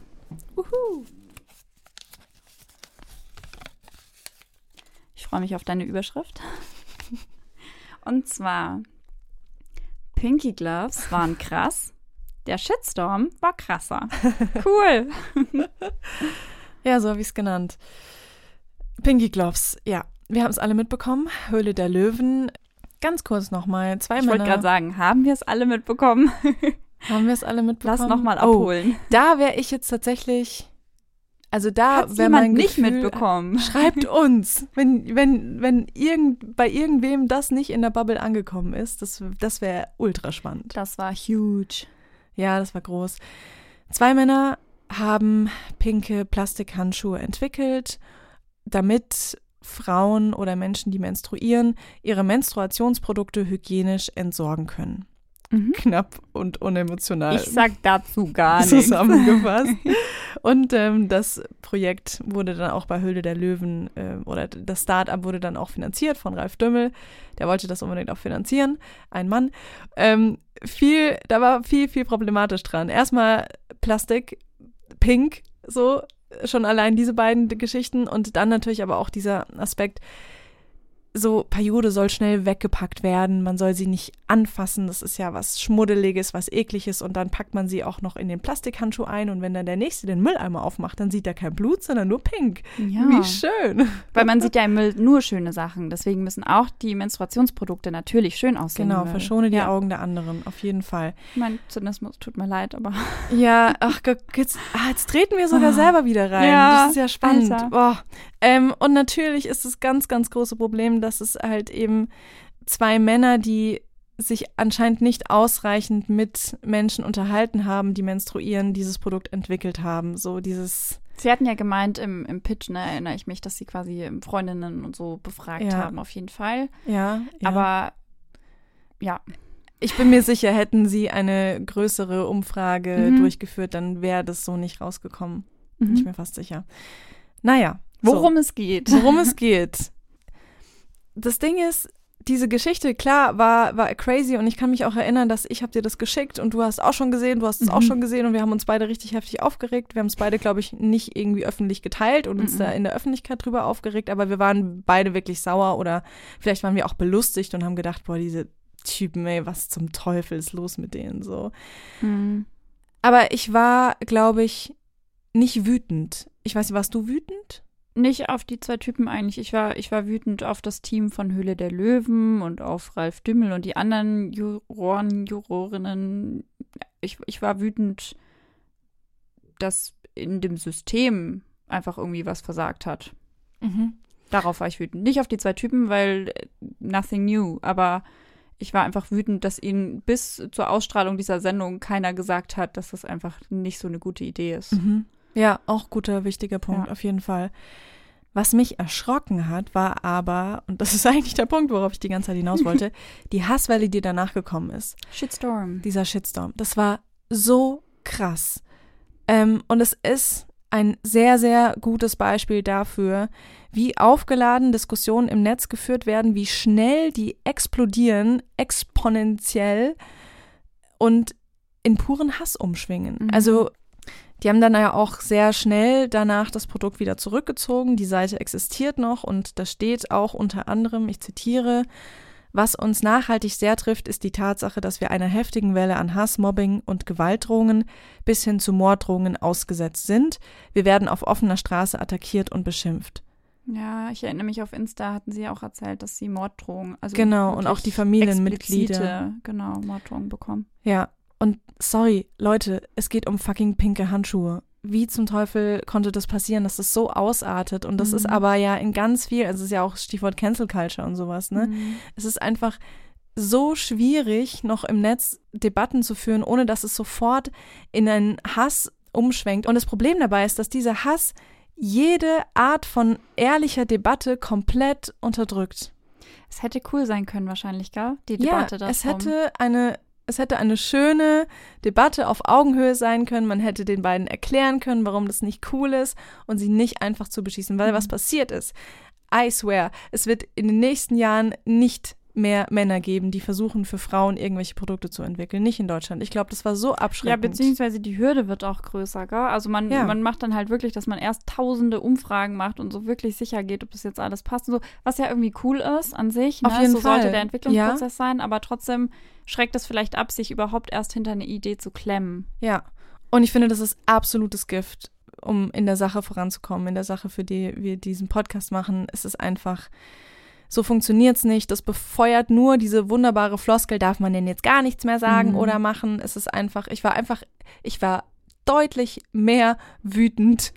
Uhu. Ich freue mich auf deine Überschrift. Und zwar, Pinky Gloves waren krass. Der Shitstorm war krasser. Cool. Ja, so habe ich es genannt. Pinky Gloves, ja. Wir haben es alle mitbekommen. Höhle der Löwen. Ganz kurz nochmal. Zwei ich Männer. Ich wollte gerade sagen, haben wir es alle mitbekommen? haben wir es alle mitbekommen? Lass nochmal oh, abholen. Oh, da wäre ich jetzt tatsächlich. Also da wäre man nicht Gefühl, mitbekommen. Schreibt uns, wenn wenn wenn irgend bei irgendwem das nicht in der Bubble angekommen ist, das das wäre ultra spannend. Das war huge. Ja, das war groß. Zwei Männer haben pinke Plastikhandschuhe entwickelt, damit Frauen oder Menschen, die menstruieren, ihre Menstruationsprodukte hygienisch entsorgen können. Mhm. Knapp und unemotional. Ich sag dazu gar nichts. Zusammengefasst. und ähm, das Projekt wurde dann auch bei Höhle der Löwen äh, oder das Start-up wurde dann auch finanziert von Ralf Dümmel. Der wollte das unbedingt auch finanzieren. Ein Mann. Ähm, viel, da war viel, viel problematisch dran. Erstmal Plastik Pink, so schon allein diese beiden Geschichten und dann natürlich aber auch dieser Aspekt, so Periode soll schnell weggepackt werden, man soll sie nicht anfassen, das ist ja was Schmuddeliges, was ekliges und dann packt man sie auch noch in den Plastikhandschuh ein und wenn dann der Nächste den Mülleimer aufmacht, dann sieht er kein Blut, sondern nur pink. Ja. Wie schön. Weil man sieht ja im Müll nur schöne Sachen, deswegen müssen auch die Menstruationsprodukte natürlich schön aussehen. Genau, verschone die ja. Augen der anderen, auf jeden Fall. Mein Zynismus tut mir leid, aber... Ja, ach, jetzt, ah, jetzt treten wir sogar oh. selber wieder rein. Ja, das ist ja spannend. Ähm, und natürlich ist das ganz, ganz große Problem, dass es halt eben zwei Männer, die sich anscheinend nicht ausreichend mit Menschen unterhalten haben, die menstruieren, dieses Produkt entwickelt haben. So dieses Sie hatten ja gemeint im, im Pitch, ne, erinnere ich mich, dass sie quasi Freundinnen und so befragt Ja. haben, auf jeden Fall. Ja, ja. Aber ja, ich bin mir sicher, hätten sie eine größere Umfrage Mhm. durchgeführt, dann wäre das so nicht rausgekommen. Bin ich mhm. mir fast sicher. Naja. so. worum es geht. worum es geht. Das Ding ist, diese Geschichte, klar, war, war crazy und ich kann mich auch erinnern, dass ich habe dir das geschickt und du hast auch schon gesehen, du hast es auch Mhm. schon gesehen und wir haben uns beide richtig heftig aufgeregt. Wir haben es beide, glaube ich, nicht irgendwie öffentlich geteilt und uns Mhm. da in der Öffentlichkeit drüber aufgeregt, aber wir waren beide wirklich sauer oder vielleicht waren wir auch belustigt und haben gedacht, boah, diese Typen, ey, was zum Teufel ist los mit denen so. Mhm. Aber ich war, glaube ich, nicht wütend. Ich weiß nicht, warst du wütend? Nicht auf die zwei Typen eigentlich. Ich war, ich war wütend auf das Team von Höhle der Löwen und auf Ralf Dümmel und die anderen Juroren, Jurorinnen. Ich, ich war wütend, dass in dem System einfach irgendwie was versagt hat. Mhm. Darauf war ich wütend. Nicht auf die zwei Typen, weil äh, nothing new, aber ich war einfach wütend, dass ihnen bis zur Ausstrahlung dieser Sendung keiner gesagt hat, dass das einfach nicht so eine gute Idee ist. Mhm. Ja, auch guter, wichtiger Punkt, Ja. auf jeden Fall. Was mich erschrocken hat, war aber, und das ist eigentlich der Punkt, worauf ich die ganze Zeit hinaus wollte, die Hasswelle, die danach gekommen ist. Shitstorm. Dieser Shitstorm. Das war so krass. Ähm, und es ist ein sehr, sehr gutes Beispiel dafür, wie aufgeladen Diskussionen im Netz geführt werden, wie schnell die explodieren, exponentiell und in puren Hass umschwingen. Mhm. Also die haben dann ja auch sehr schnell danach das Produkt wieder zurückgezogen. Die Seite existiert noch und da steht auch unter anderem, ich zitiere, was uns nachhaltig sehr trifft, ist die Tatsache, dass wir einer heftigen Welle an Hass, Mobbing und Gewaltdrohungen bis hin zu Morddrohungen ausgesetzt sind. Wir werden auf offener Straße attackiert und beschimpft. Ja, ich erinnere mich auf Insta, hatten sie auch erzählt, dass sie Morddrohungen, also Genau, und auch die Familienmitglieder. Genau, Morddrohungen bekommen. Ja, und sorry, Leute, es geht um fucking pinke Handschuhe. Wie zum Teufel konnte das passieren, dass das so ausartet? Und das Mhm. ist aber ja in ganz viel, also es ist ja auch Stichwort Cancel Culture und sowas, ne? Mhm. Es ist einfach so schwierig, noch im Netz Debatten zu führen, ohne dass es sofort in einen Hass umschwenkt. Und das Problem dabei ist, dass dieser Hass jede Art von ehrlicher Debatte komplett unterdrückt. Es hätte cool sein können wahrscheinlich, gell? Die Debatte ja, es darum. hätte eine es hätte eine schöne Debatte auf Augenhöhe sein können. Man hätte den beiden erklären können, warum das nicht cool ist und sie nicht einfach zu beschießen. Weil Mhm. was passiert ist, I swear, es wird in den nächsten Jahren nicht mehr Männer geben, die versuchen, für Frauen irgendwelche Produkte zu entwickeln. Nicht in Deutschland. Ich glaube, das war so Ja, abschreckend. beziehungsweise die Hürde wird auch größer, gell? Also man, Ja. man macht dann halt wirklich, dass man erst tausende Umfragen macht und so wirklich sicher geht, ob das jetzt alles passt und so, was ja irgendwie cool ist an sich. Auf ne? jeden so sollte Fall. der Entwicklungsprozess sein, aber trotzdem schreckt es vielleicht ab, sich überhaupt erst hinter eine Idee zu klemmen. Ja. Und ich finde, das ist absolutes Gift, um in der Sache voranzukommen, in der Sache, für die wir diesen Podcast machen. Es ist einfach, so funktioniert's nicht. Das befeuert nur diese wunderbare Floskel, darf man denn jetzt gar nichts mehr sagen Mhm. oder machen. Es ist einfach, ich war einfach, ich war deutlich mehr wütend,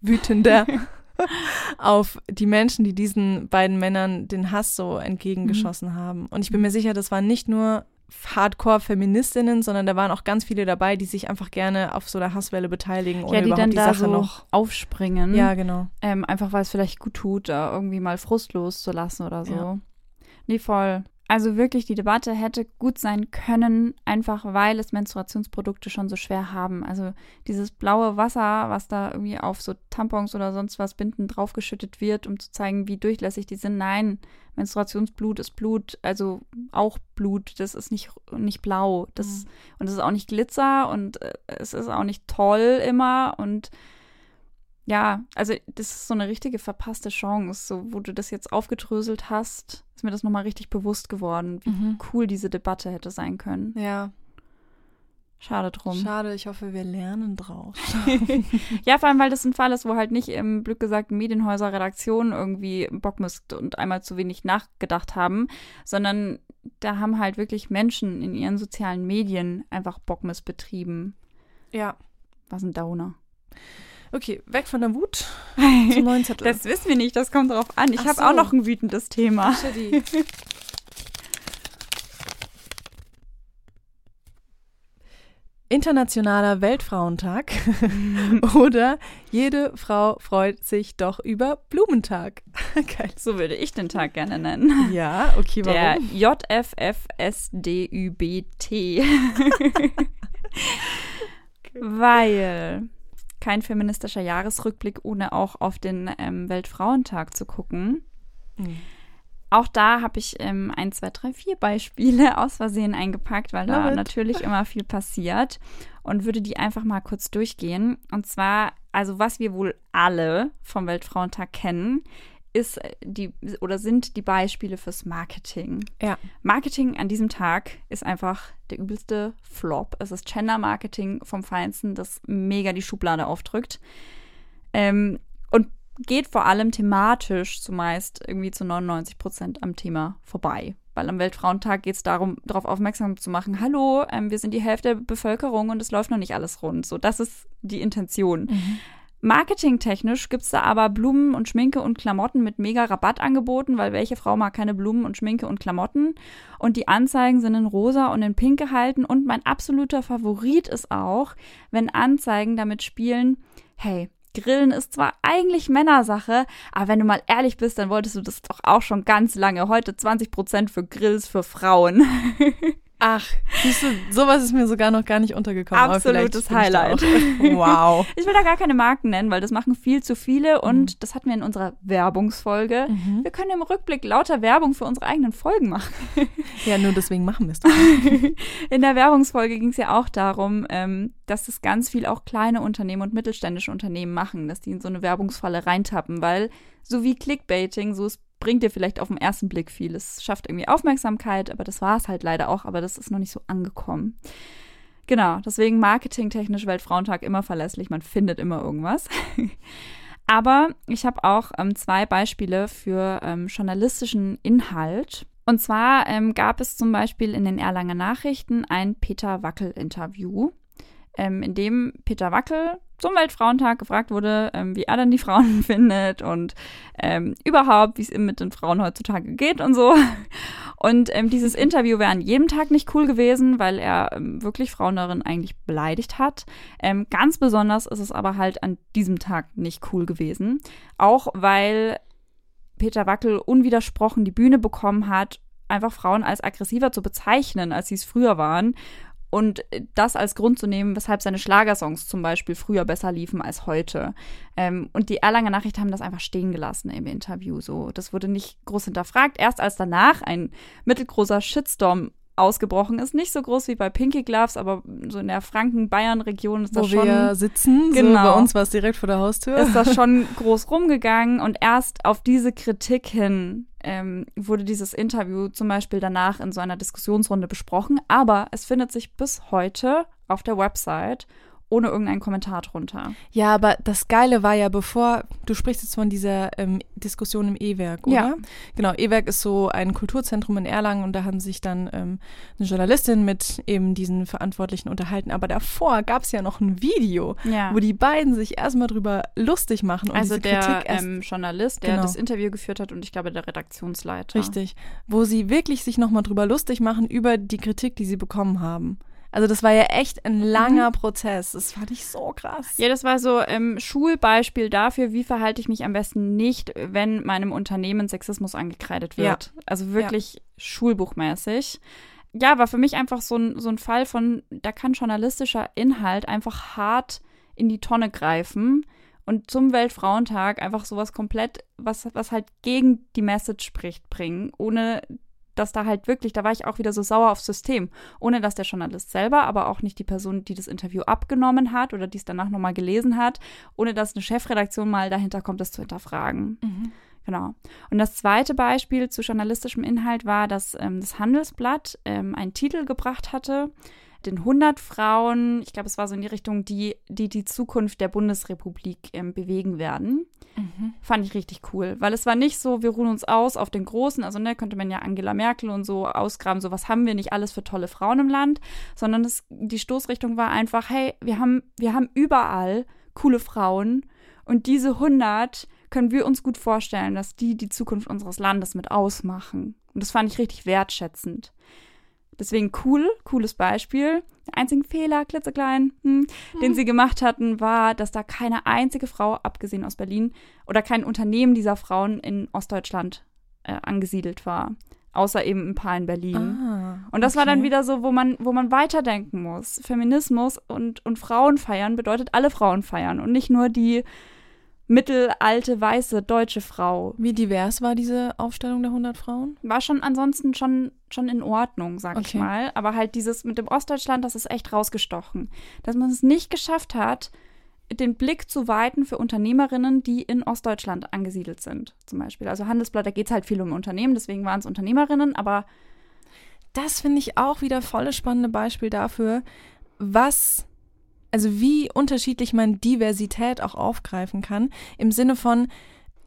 wütender auf die Menschen, die diesen beiden Männern den Hass so entgegengeschossen Mhm. haben. Und ich bin mir sicher, das waren nicht nur Hardcore-Feministinnen, sondern da waren auch ganz viele dabei, die sich einfach gerne auf so einer Hasswelle beteiligen, ohne ja, die überhaupt dann die da Sache so noch. aufspringen. Ja, genau. Ähm, einfach weil es vielleicht gut tut, da irgendwie mal frustlos zu lassen oder so. Ja. Nee, voll. Also wirklich, die Debatte hätte gut sein können, einfach weil es Menstruationsprodukte schon so schwer haben. Also dieses blaue Wasser, was da irgendwie auf so Tampons oder sonst was Binden draufgeschüttet wird, um zu zeigen, wie durchlässig die sind. Nein, Menstruationsblut ist Blut, also auch Blut. Das ist nicht, nicht blau. Das, Mhm. Und es ist auch nicht Glitzer und äh, es ist auch nicht toll immer und ja, also das ist so eine richtige verpasste Chance. So, wo du das jetzt aufgedröselt hast, ist mir das nochmal richtig bewusst geworden, wie Mhm. cool diese Debatte hätte sein können. Ja, Schade drum. schade. Ich hoffe, wir lernen draus. ja, vor allem, weil das ein Fall ist, wo halt nicht im Glück gesagt Medienhäuser Redaktionen irgendwie Bockmist und einmal zu wenig nachgedacht haben, sondern da haben halt wirklich Menschen in ihren sozialen Medien einfach Bockmist betrieben. ja. Was ein Downer. Okay, weg von der Wut zum neuen Zettel. Das wissen wir nicht, das kommt drauf an. Ich habe so. auch noch ein wütendes Thema. Internationaler Weltfrauentag oder jede Frau freut sich doch über Blumentag. Geil. So würde ich den Tag gerne nennen. Ja, okay, warum? Der JFFSDÜBT. Weil kein feministischer Jahresrückblick, ohne auch auf den ähm, Weltfrauentag zu gucken. Mhm. Auch da habe ich ähm, ein, zwei, drei, vier Beispiele aus Versehen eingepackt, weil da natürlich immer viel passiert und würde die einfach mal kurz durchgehen. Und zwar, also was wir wohl alle vom Weltfrauentag kennen, ist äh, die oder sind die Beispiele fürs Marketing. Ja. Marketing an diesem Tag ist einfach der übelste Flop. Es ist Gender Marketing vom Feinsten, das mega die Schublade aufdrückt. Ähm, und geht vor allem thematisch zumeist irgendwie zu 99 Prozent am Thema vorbei. Weil am Weltfrauentag geht es darum, darauf aufmerksam zu machen, hallo, ähm, wir sind die Hälfte der Bevölkerung und es läuft noch nicht alles rund. So, das ist die Intention. Mhm. Marketingtechnisch gibt es da aber Blumen und Schminke und Klamotten mit mega Rabattangeboten, weil welche Frau mag keine Blumen und Schminke und Klamotten? Und die Anzeigen sind in rosa und in pink gehalten. Und mein absoluter Favorit ist auch, wenn Anzeigen damit spielen, hey, Grillen ist zwar eigentlich Männersache, aber wenn du mal ehrlich bist, dann wolltest du das doch auch schon ganz lange. Heute 20% für Grills für Frauen. Ach, siehst du, sowas ist mir sogar noch gar nicht untergekommen. Absolutes Highlight. wow. Ich will da gar keine Marken nennen, weil das machen viel zu viele und mhm. das hatten wir in unserer Werbungsfolge. Mhm. Wir können im Rückblick lauter Werbung für unsere eigenen Folgen machen. ja, nur deswegen machen wir es doch. in der Werbungsfolge ging es ja auch darum, ähm, dass das ganz viel auch kleine Unternehmen und mittelständische Unternehmen machen, dass die in so eine Werbungsfalle reintappen, weil so wie Clickbaiting, so ist bringt dir vielleicht auf den ersten Blick viel. Es schafft irgendwie Aufmerksamkeit, aber das war es halt leider auch, aber das ist noch nicht so angekommen. Genau, deswegen marketingtechnisch Weltfrauentag immer verlässlich, man findet immer irgendwas. aber ich habe auch ähm, zwei Beispiele für ähm, journalistischen Inhalt. Und zwar ähm, gab es zum Beispiel in den Erlanger Nachrichten ein Peter Wackel-Interview, ähm, in dem Peter Wackel zum Weltfrauentag gefragt wurde, ähm, wie er denn die Frauen findet und ähm, überhaupt, wie es ihm mit den Frauen heutzutage geht und so. Und ähm, dieses Interview wäre an jedem Tag nicht cool gewesen, weil er ähm, wirklich Frauen darin eigentlich beleidigt hat. Ähm, ganz besonders ist es aber halt an diesem Tag nicht cool gewesen. Auch weil Peter Wackel unwidersprochen die Bühne bekommen hat, einfach Frauen als aggressiver zu bezeichnen, als sie es früher waren und das als Grund zu nehmen, weshalb seine Schlagersongs zum Beispiel früher besser liefen als heute. Ähm, und die Erlanger Nachricht haben das einfach stehen gelassen im Interview. So, das wurde nicht groß hinterfragt. Erst als danach ein mittelgroßer Shitstorm ausgebrochen ist. Nicht so groß wie bei Pinky Gloves, aber so in der Franken-Bayern-Region ist das Wo schon. wir sitzen, genau. So bei uns war es direkt vor der Haustür. Ist das schon groß rumgegangen und erst auf diese Kritik hin ähm, wurde dieses Interview zum Beispiel danach in so einer Diskussionsrunde besprochen. Aber es findet sich bis heute auf der Website ohne irgendeinen Kommentar drunter. Ja, aber das Geile war ja, bevor, du sprichst jetzt von dieser ähm, Diskussion im E-Werk, oder? Ja. Genau, E-Werk ist so ein Kulturzentrum in Erlangen und da haben sich dann ähm, eine Journalistin mit eben diesen Verantwortlichen unterhalten. Aber davor gab es ja noch ein Video, ja. wo die beiden sich erstmal drüber lustig machen. Und also diese der ähm, Journalist, der genau. das Interview geführt hat und ich glaube der Redaktionsleiter. Richtig, wo sie wirklich sich nochmal drüber lustig machen über die Kritik, die sie bekommen haben. Also das war ja echt ein langer mhm. Prozess. Das fand ich so krass. Ja, das war so ein ähm, Schulbeispiel dafür, wie verhalte ich mich am besten nicht, wenn meinem Unternehmen Sexismus angekreidet wird. Ja. Also wirklich ja. schulbuchmäßig. Ja, war für mich einfach so ein, so ein Fall von, da kann journalistischer Inhalt einfach hart in die Tonne greifen und zum Weltfrauentag einfach sowas komplett, was, was halt gegen die Message spricht, bringen, ohne dass da halt wirklich, da war ich auch wieder so sauer aufs System, ohne dass der Journalist selber, aber auch nicht die Person, die das Interview abgenommen hat oder die es danach nochmal gelesen hat, ohne dass eine Chefredaktion mal dahinter kommt, das zu hinterfragen. Mhm. Genau. Und das zweite Beispiel zu journalistischem Inhalt war, dass ähm, das Handelsblatt ähm, einen Titel gebracht hatte, den 100 Frauen, ich glaube, es war so in die Richtung, die die, die Zukunft der Bundesrepublik ähm, bewegen werden. Mhm. Fand ich richtig cool, weil es war nicht so, wir ruhen uns aus auf den Großen, also ne, könnte man ja Angela Merkel und so ausgraben, so was haben wir nicht alles für tolle Frauen im Land, sondern es, die Stoßrichtung war einfach, hey, wir haben, wir haben überall coole Frauen und diese 100 können wir uns gut vorstellen, dass die die Zukunft unseres Landes mit ausmachen. Und das fand ich richtig wertschätzend. Deswegen cool, cooles Beispiel. Der einzige Fehler, klitzeklein, hm, hm. den sie gemacht hatten, war, dass da keine einzige Frau, abgesehen aus Berlin, oder kein Unternehmen dieser Frauen in Ostdeutschland äh, angesiedelt war. Außer eben ein paar in Berlin. Ah, und das war dann wieder so, wo man, wo man weiterdenken muss. Feminismus und, und Frauen feiern bedeutet alle Frauen feiern und nicht nur die mittelalte, weiße, deutsche Frau. Wie divers war diese Aufstellung der 100 Frauen? War schon ansonsten schon, schon in Ordnung, sag ich Okay. mal. Aber halt dieses mit dem Ostdeutschland, das ist echt rausgestochen. Dass man es nicht geschafft hat, den Blick zu weiten für Unternehmerinnen, die in Ostdeutschland angesiedelt sind, zum Beispiel. Also Handelsblatt, da geht es halt viel um Unternehmen, deswegen waren es Unternehmerinnen, aber Das finde ich auch wieder voll spannende Beispiel dafür, was, also wie unterschiedlich man Diversität auch aufgreifen kann. Im Sinne von,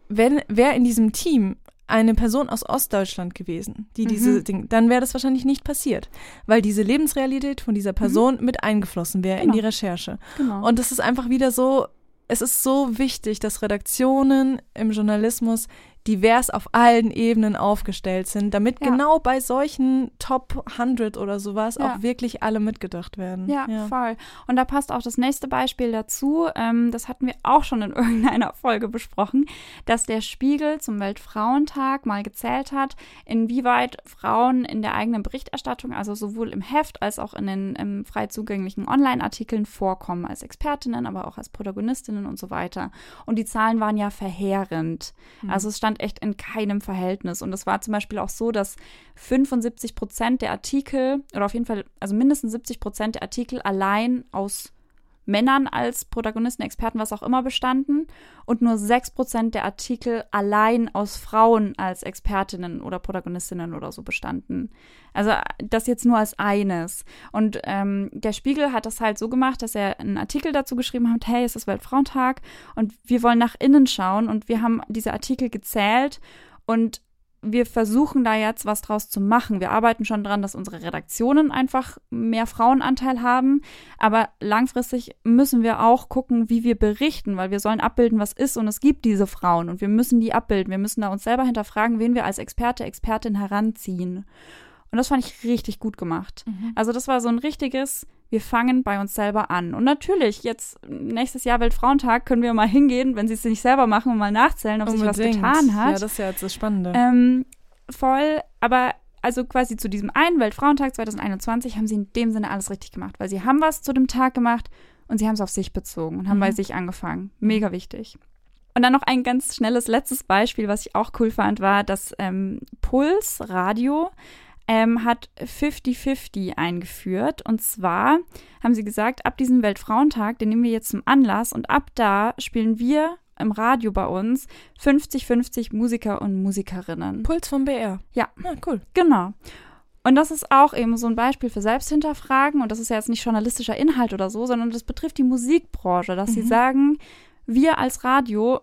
wenn, wäre in diesem Team eine Person aus Ostdeutschland gewesen, die diese Mhm. Ding, dann wäre das wahrscheinlich nicht passiert, weil diese Lebensrealität von dieser Person mit eingeflossen wäre in Genau. die Recherche. genau. Und das ist einfach wieder so, es ist so wichtig, dass Redaktionen im Journalismus divers auf allen Ebenen aufgestellt sind, damit Ja. genau bei solchen Top 100 oder sowas Ja. auch wirklich alle mitgedacht werden. Ja, voll. Und da passt auch das nächste Beispiel dazu. Ähm, das hatten wir auch schon in irgendeiner Folge besprochen, dass der Spiegel zum Weltfrauentag mal gezählt hat, inwieweit Frauen in der eigenen Berichterstattung, also sowohl im Heft als auch in den frei zugänglichen Online-Artikeln vorkommen, als Expertinnen, aber auch als Protagonistinnen und so weiter. Und die Zahlen waren ja verheerend. Also es stand echt in keinem Verhältnis. Und es war zum Beispiel auch so, dass 75 Prozent der Artikel, oder auf jeden Fall, also mindestens 70 Prozent der Artikel allein aus Männern als Protagonisten, Experten, was auch immer bestanden und nur 6 Prozent der Artikel allein aus Frauen als Expertinnen oder Protagonistinnen oder so bestanden. Also das jetzt nur als eines. Und ähm, der Spiegel hat das halt so gemacht, dass er einen Artikel dazu geschrieben hat, hey, es ist Weltfrauentag und wir wollen nach innen schauen und wir haben diese Artikel gezählt und wir versuchen da jetzt was draus zu machen. Wir arbeiten schon dran, dass unsere Redaktionen einfach mehr Frauenanteil haben. Aber langfristig müssen wir auch gucken, wie wir berichten, weil wir sollen abbilden, was ist. Und es gibt diese Frauen und wir müssen die abbilden. Wir müssen da uns selber hinterfragen, wen wir als Experte, Expertin heranziehen. Und das fand ich richtig gut gemacht. Also das war so ein richtiges, wir fangen bei uns selber an. Und natürlich, jetzt nächstes Jahr Weltfrauentag können wir mal hingehen, wenn sie es nicht selber machen und mal nachzählen, ob sich was Unbedingt. getan hat. Ja, das ist ja jetzt das Spannende. Ähm, voll, aber also quasi zu diesem einen Weltfrauentag 2021 haben sie in dem Sinne alles richtig gemacht, weil sie haben was zu dem Tag gemacht und sie haben es auf sich bezogen und haben Mhm. bei sich angefangen. Mega wichtig. Und dann noch ein ganz schnelles letztes Beispiel, was ich auch cool fand, war, dass ähm, Puls Radio ähm, hat 50-50 eingeführt. Und zwar haben sie gesagt, ab diesem Weltfrauentag, den nehmen wir jetzt zum Anlass und ab da spielen wir im Radio bei uns 50-50 Musiker und Musikerinnen. Puls vom BR. Ja. Ah, cool. Genau. Und das ist auch eben so ein Beispiel für Selbsthinterfragen. Und das ist ja jetzt nicht journalistischer Inhalt oder so, sondern das betrifft die Musikbranche, dass sie Mhm. sagen, wir als Radio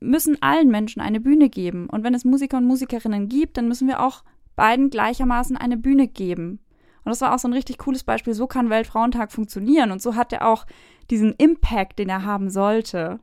müssen allen Menschen eine Bühne geben. Und wenn es Musiker und Musikerinnen gibt, dann müssen wir auch beiden gleichermaßen eine Bühne geben. Und das war auch so ein richtig cooles Beispiel. So kann Weltfrauentag funktionieren. Und so hat er auch diesen Impact, den er haben sollte.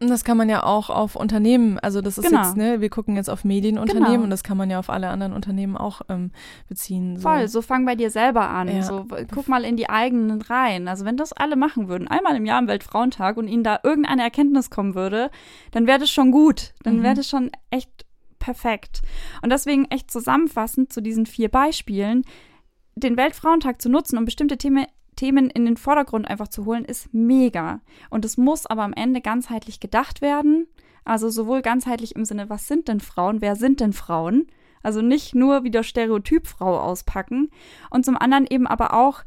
Und das kann man ja auch auf Unternehmen, also das ist Genau. jetzt, ne, wir gucken jetzt auf Medienunternehmen Genau. und das kann man ja auf alle anderen Unternehmen auch ähm, beziehen. So. Voll, so fang bei dir selber an. Ja. So, guck mal in die eigenen Reihen. Also wenn das alle machen würden, einmal im Jahr am Weltfrauentag und ihnen da irgendeine Erkenntnis kommen würde, dann wäre das schon gut. Dann Mhm. wäre das schon echt perfekt. Und deswegen echt zusammenfassend zu diesen vier Beispielen, den Weltfrauentag zu nutzen, um bestimmte Themen Themen in den Vordergrund einfach zu holen, ist mega. Und es muss aber am Ende ganzheitlich gedacht werden. Also sowohl ganzheitlich im Sinne, was sind denn Frauen, wer sind denn Frauen? Also nicht nur wieder Stereotyp Frau auspacken. Und zum anderen eben aber auch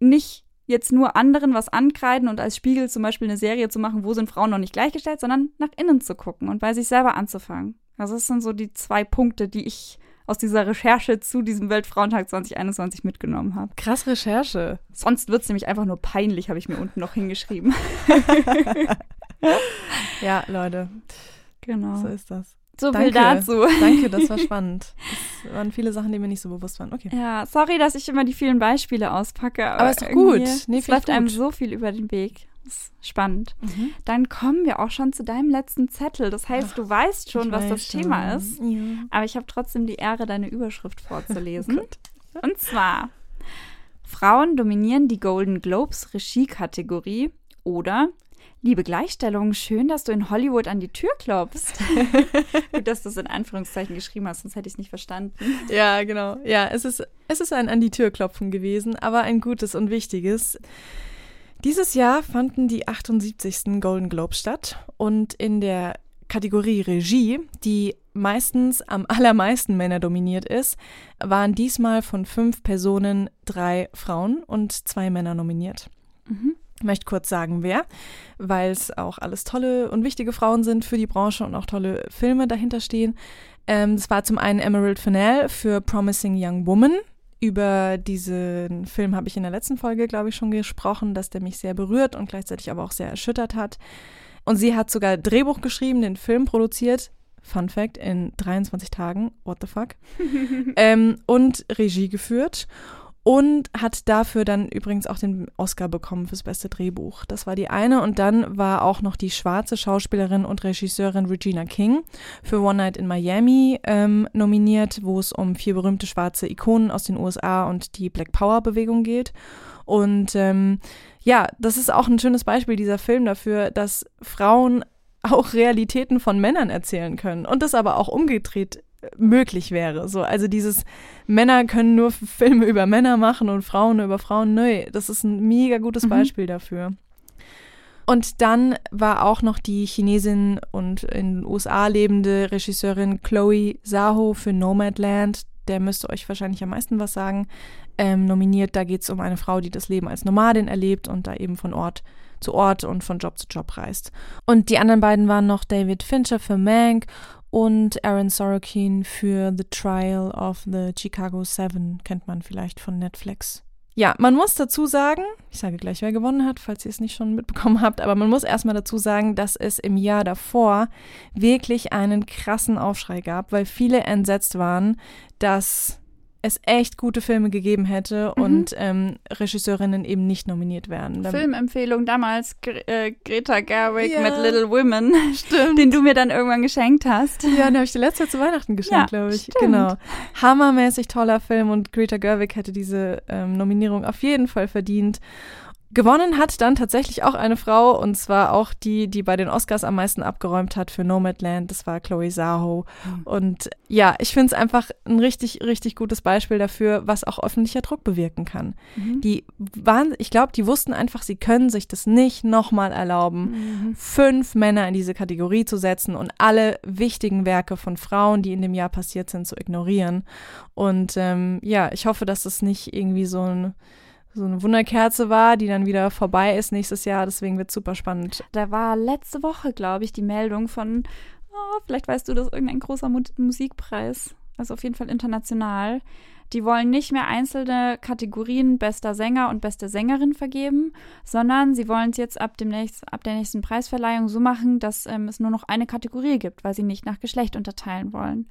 nicht jetzt nur anderen was ankreiden und als Spiegel zum Beispiel eine Serie zu machen, wo sind Frauen noch nicht gleichgestellt, sondern nach innen zu gucken und bei sich selber anzufangen. Also das sind so die zwei Punkte, die ich aus dieser Recherche zu diesem Weltfrauentag 2021 mitgenommen habe. Krass Recherche. Sonst wird es nämlich einfach nur peinlich, habe ich mir unten noch hingeschrieben. Ja, Leute, Genau. so ist das. So viel Danke. dazu. Danke, das war spannend. Das waren viele Sachen, die mir nicht so bewusst waren. Okay. Ja, sorry, dass ich immer die vielen Beispiele auspacke. Aber, Aber ist doch gut. Nee, es läuft einem gut. so viel über den Weg. Das ist spannend. Dann kommen wir auch schon zu deinem letzten Zettel. Das heißt, du weißt schon, was weiß das schon. Thema ist. Ja. Aber ich habe trotzdem die Ehre, deine Überschrift vorzulesen. Gut. Und zwar: Frauen dominieren die Golden Globes Regie-Kategorie oder Liebe Gleichstellung, schön, dass du in Hollywood an die Tür klopfst. Gut, dass du es in Anführungszeichen geschrieben hast, sonst hätte ich es nicht verstanden. Ja, genau. Ja, es ist, es ist ein an die Tür klopfen gewesen, aber ein gutes und wichtiges. Dieses Jahr fanden die 78. Golden Globes statt und in der Kategorie Regie, die meistens am allermeisten Männer dominiert ist, waren diesmal von fünf Personen drei Frauen und zwei Männer nominiert. Mhm. Ich möchte kurz sagen, wer, weil es auch alles tolle und wichtige Frauen sind für die Branche und auch tolle Filme dahinter stehen. Ähm, das war zum einen Emerald Fennell für Promising Young Woman. Über diesen Film habe ich in der letzten Folge, glaube ich, schon gesprochen, dass der mich sehr berührt und gleichzeitig aber auch sehr erschüttert hat. Und sie hat sogar Drehbuch geschrieben, den Film produziert. Fun Fact, in 23 Tagen, what the fuck. ähm, und Regie geführt und hat dafür dann übrigens auch den Oscar bekommen fürs beste Drehbuch. Das war die eine. Und dann war auch noch die schwarze Schauspielerin und Regisseurin Regina King für One Night in Miami ähm, nominiert, wo es um vier berühmte schwarze Ikonen aus den USA und die Black Power Bewegung geht. Und ähm, ja, das ist auch ein schönes Beispiel, dieser Film dafür, dass Frauen auch Realitäten von Männern erzählen können und das aber auch umgedreht möglich wäre. So, also dieses Männer können nur Filme über Männer machen und Frauen über Frauen. Nö, das ist ein mega gutes mhm. Beispiel dafür. Und dann war auch noch die Chinesin und in den USA lebende Regisseurin Chloe Zaho für Nomadland. Der müsste euch wahrscheinlich am meisten was sagen. Ähm, nominiert, da geht es um eine Frau, die das Leben als Nomadin erlebt und da eben von Ort zu Ort und von Job zu Job reist. Und die anderen beiden waren noch David Fincher für Mank und Aaron Sorokin für The Trial of the Chicago Seven, kennt man vielleicht von Netflix. Ja, man muss dazu sagen, ich sage gleich, wer gewonnen hat, falls ihr es nicht schon mitbekommen habt, aber man muss erstmal dazu sagen, dass es im Jahr davor wirklich einen krassen Aufschrei gab, weil viele entsetzt waren, dass es echt gute Filme gegeben hätte mhm. und ähm, Regisseurinnen eben nicht nominiert werden. Filmempfehlung damals Gre äh, Greta Gerwig ja. mit Little Women, stimmt. den du mir dann irgendwann geschenkt hast. Ja, den habe ich dir letztes Jahr zu Weihnachten geschenkt, ja, glaube ich. Stimmt. Genau. Hammermäßig toller Film und Greta Gerwig hätte diese ähm, Nominierung auf jeden Fall verdient. Gewonnen hat dann tatsächlich auch eine Frau und zwar auch die, die bei den Oscars am meisten abgeräumt hat für Nomadland. Das war Chloe Zaho. Mhm. Und ja, ich finde es einfach ein richtig, richtig gutes Beispiel dafür, was auch öffentlicher Druck bewirken kann. Mhm. Die waren, ich glaube, die wussten einfach, sie können sich das nicht nochmal erlauben, mhm. fünf Männer in diese Kategorie zu setzen und alle wichtigen Werke von Frauen, die in dem Jahr passiert sind, zu ignorieren. Und ähm, ja, ich hoffe, dass das nicht irgendwie so ein so eine Wunderkerze war, die dann wieder vorbei ist nächstes Jahr. Deswegen wird es super spannend. Da war letzte Woche, glaube ich, die Meldung von, oh, vielleicht weißt du das, irgendein großer Mu Musikpreis. Also auf jeden Fall international. Die wollen nicht mehr einzelne Kategorien bester Sänger und beste Sängerin vergeben, sondern sie wollen es jetzt ab, dem nächsten, ab der nächsten Preisverleihung so machen, dass ähm, es nur noch eine Kategorie gibt, weil sie nicht nach Geschlecht unterteilen wollen.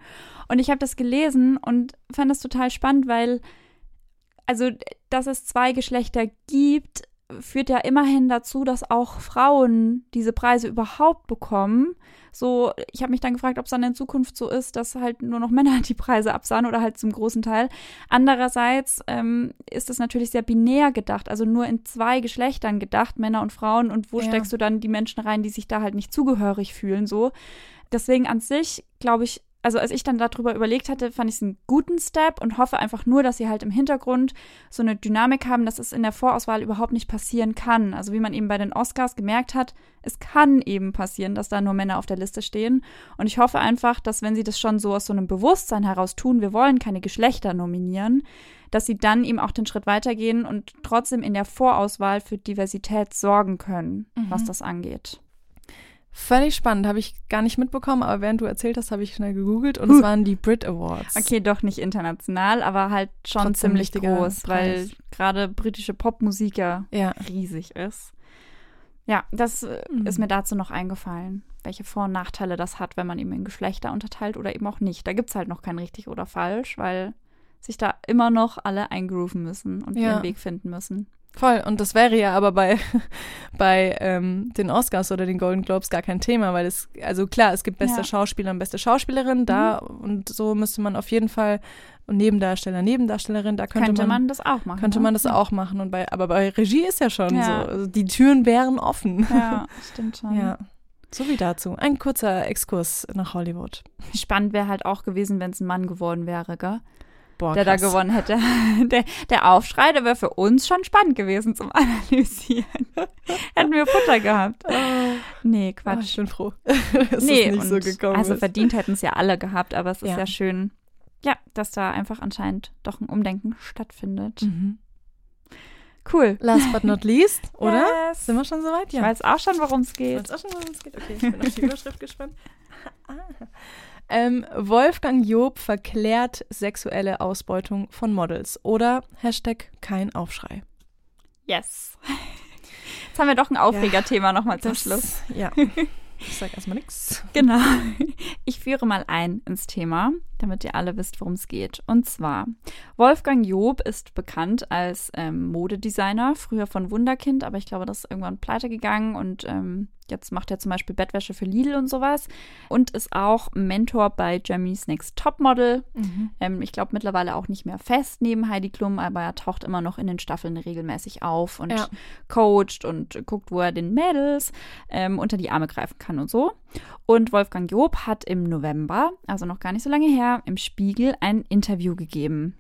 Und ich habe das gelesen und fand das total spannend, weil also dass es zwei Geschlechter gibt, führt ja immerhin dazu, dass auch Frauen diese Preise überhaupt bekommen. So, ich habe mich dann gefragt, ob es dann in Zukunft so ist, dass halt nur noch Männer die Preise absahen oder halt zum großen Teil. Andererseits ähm, ist es natürlich sehr binär gedacht, also nur in zwei Geschlechtern gedacht, Männer und Frauen. Und wo ja. steckst du dann die Menschen rein, die sich da halt nicht zugehörig fühlen? So, deswegen an sich glaube ich, also als ich dann darüber überlegt hatte, fand ich es einen guten Step und hoffe einfach nur, dass sie halt im Hintergrund so eine Dynamik haben, dass es in der Vorauswahl überhaupt nicht passieren kann. Also wie man eben bei den Oscars gemerkt hat, es kann eben passieren, dass da nur Männer auf der Liste stehen. Und ich hoffe einfach, dass wenn sie das schon so aus so einem Bewusstsein heraus tun, wir wollen keine Geschlechter nominieren, dass sie dann eben auch den Schritt weitergehen und trotzdem in der Vorauswahl für Diversität sorgen können, mhm. was das angeht. Völlig spannend, habe ich gar nicht mitbekommen, aber während du erzählt hast, habe ich schnell gegoogelt und huh. es waren die Brit Awards. Okay, doch nicht international, aber halt schon Trotzdem ziemlich groß, weil gerade britische Popmusik ja, ja, riesig ist. Ja, das äh, mhm. ist mir dazu noch eingefallen, welche Vor- und Nachteile das hat, wenn man eben in Geschlechter unterteilt oder eben auch nicht. Da gibt es halt noch kein richtig oder falsch, weil sich da immer noch alle eingrooven müssen und ja. ihren Weg finden müssen. Voll, und das wäre ja aber bei, bei ähm, den Oscars oder den Golden Globes gar kein Thema, weil es, also klar, es gibt beste Ja. Schauspieler und beste Schauspielerin, da und so müsste man auf jeden Fall, und Nebendarsteller, Nebendarstellerin, da könnte, Könnte, man, man, das auch machen. könnte ne? man das auch machen. Und bei, aber bei Regie ist ja schon Ja. so, also die Türen wären offen. Ja, stimmt schon. Ja. So wie dazu. Ein kurzer Exkurs nach Hollywood. Spannend wäre halt auch gewesen, wenn es ein Mann geworden wäre, gell? Boah, der da krass. gewonnen hätte. Der, der Aufschrei, der wäre für uns schon spannend gewesen zum Analysieren. Hätten wir Futter gehabt. Nee, Oh, ich Quatsch. bin froh, dass nee, es nicht so gekommen also ist. verdient hätten es ja alle gehabt, aber es ist Ja. ja. schön, ja, dass da einfach anscheinend doch ein Umdenken stattfindet. Mhm. Cool. Last but not least, oder? Yes. Sind wir schon soweit? Ich weiß auch schon, worum es Ich geht. weiß auch schon, worum es geht. Okay, ich bin auf die Überschrift gespannt. Ah. Ähm, Wolfgang Job verklärt sexuelle Ausbeutung von Models. Oder Hashtag kein Aufschrei. Yes. Jetzt haben wir doch ein Aufregerthema nochmal zum Schluss. Ja. Ich sag erstmal nichts. Genau. Ich führe mal ein ins Thema, damit ihr alle wisst, worum es geht. Und zwar, Wolfgang Job ist bekannt als ähm, Modedesigner, früher von Wunderkind, aber ich glaube, das ist irgendwann pleite gegangen und ähm, jetzt macht er zum Beispiel Bettwäsche für Lidl und sowas. Und ist auch Mentor bei Germany's Next Topmodel. Ähm, ich glaube mittlerweile auch nicht mehr fest neben Heidi Klum, aber er taucht immer noch in den Staffeln regelmäßig auf und Ja. coacht und guckt, wo er den Mädels ähm, unter die Arme greifen kann und so. Und Wolfgang Job hat im November, also noch gar nicht so lange her, im Spiegel ein Interview gegeben.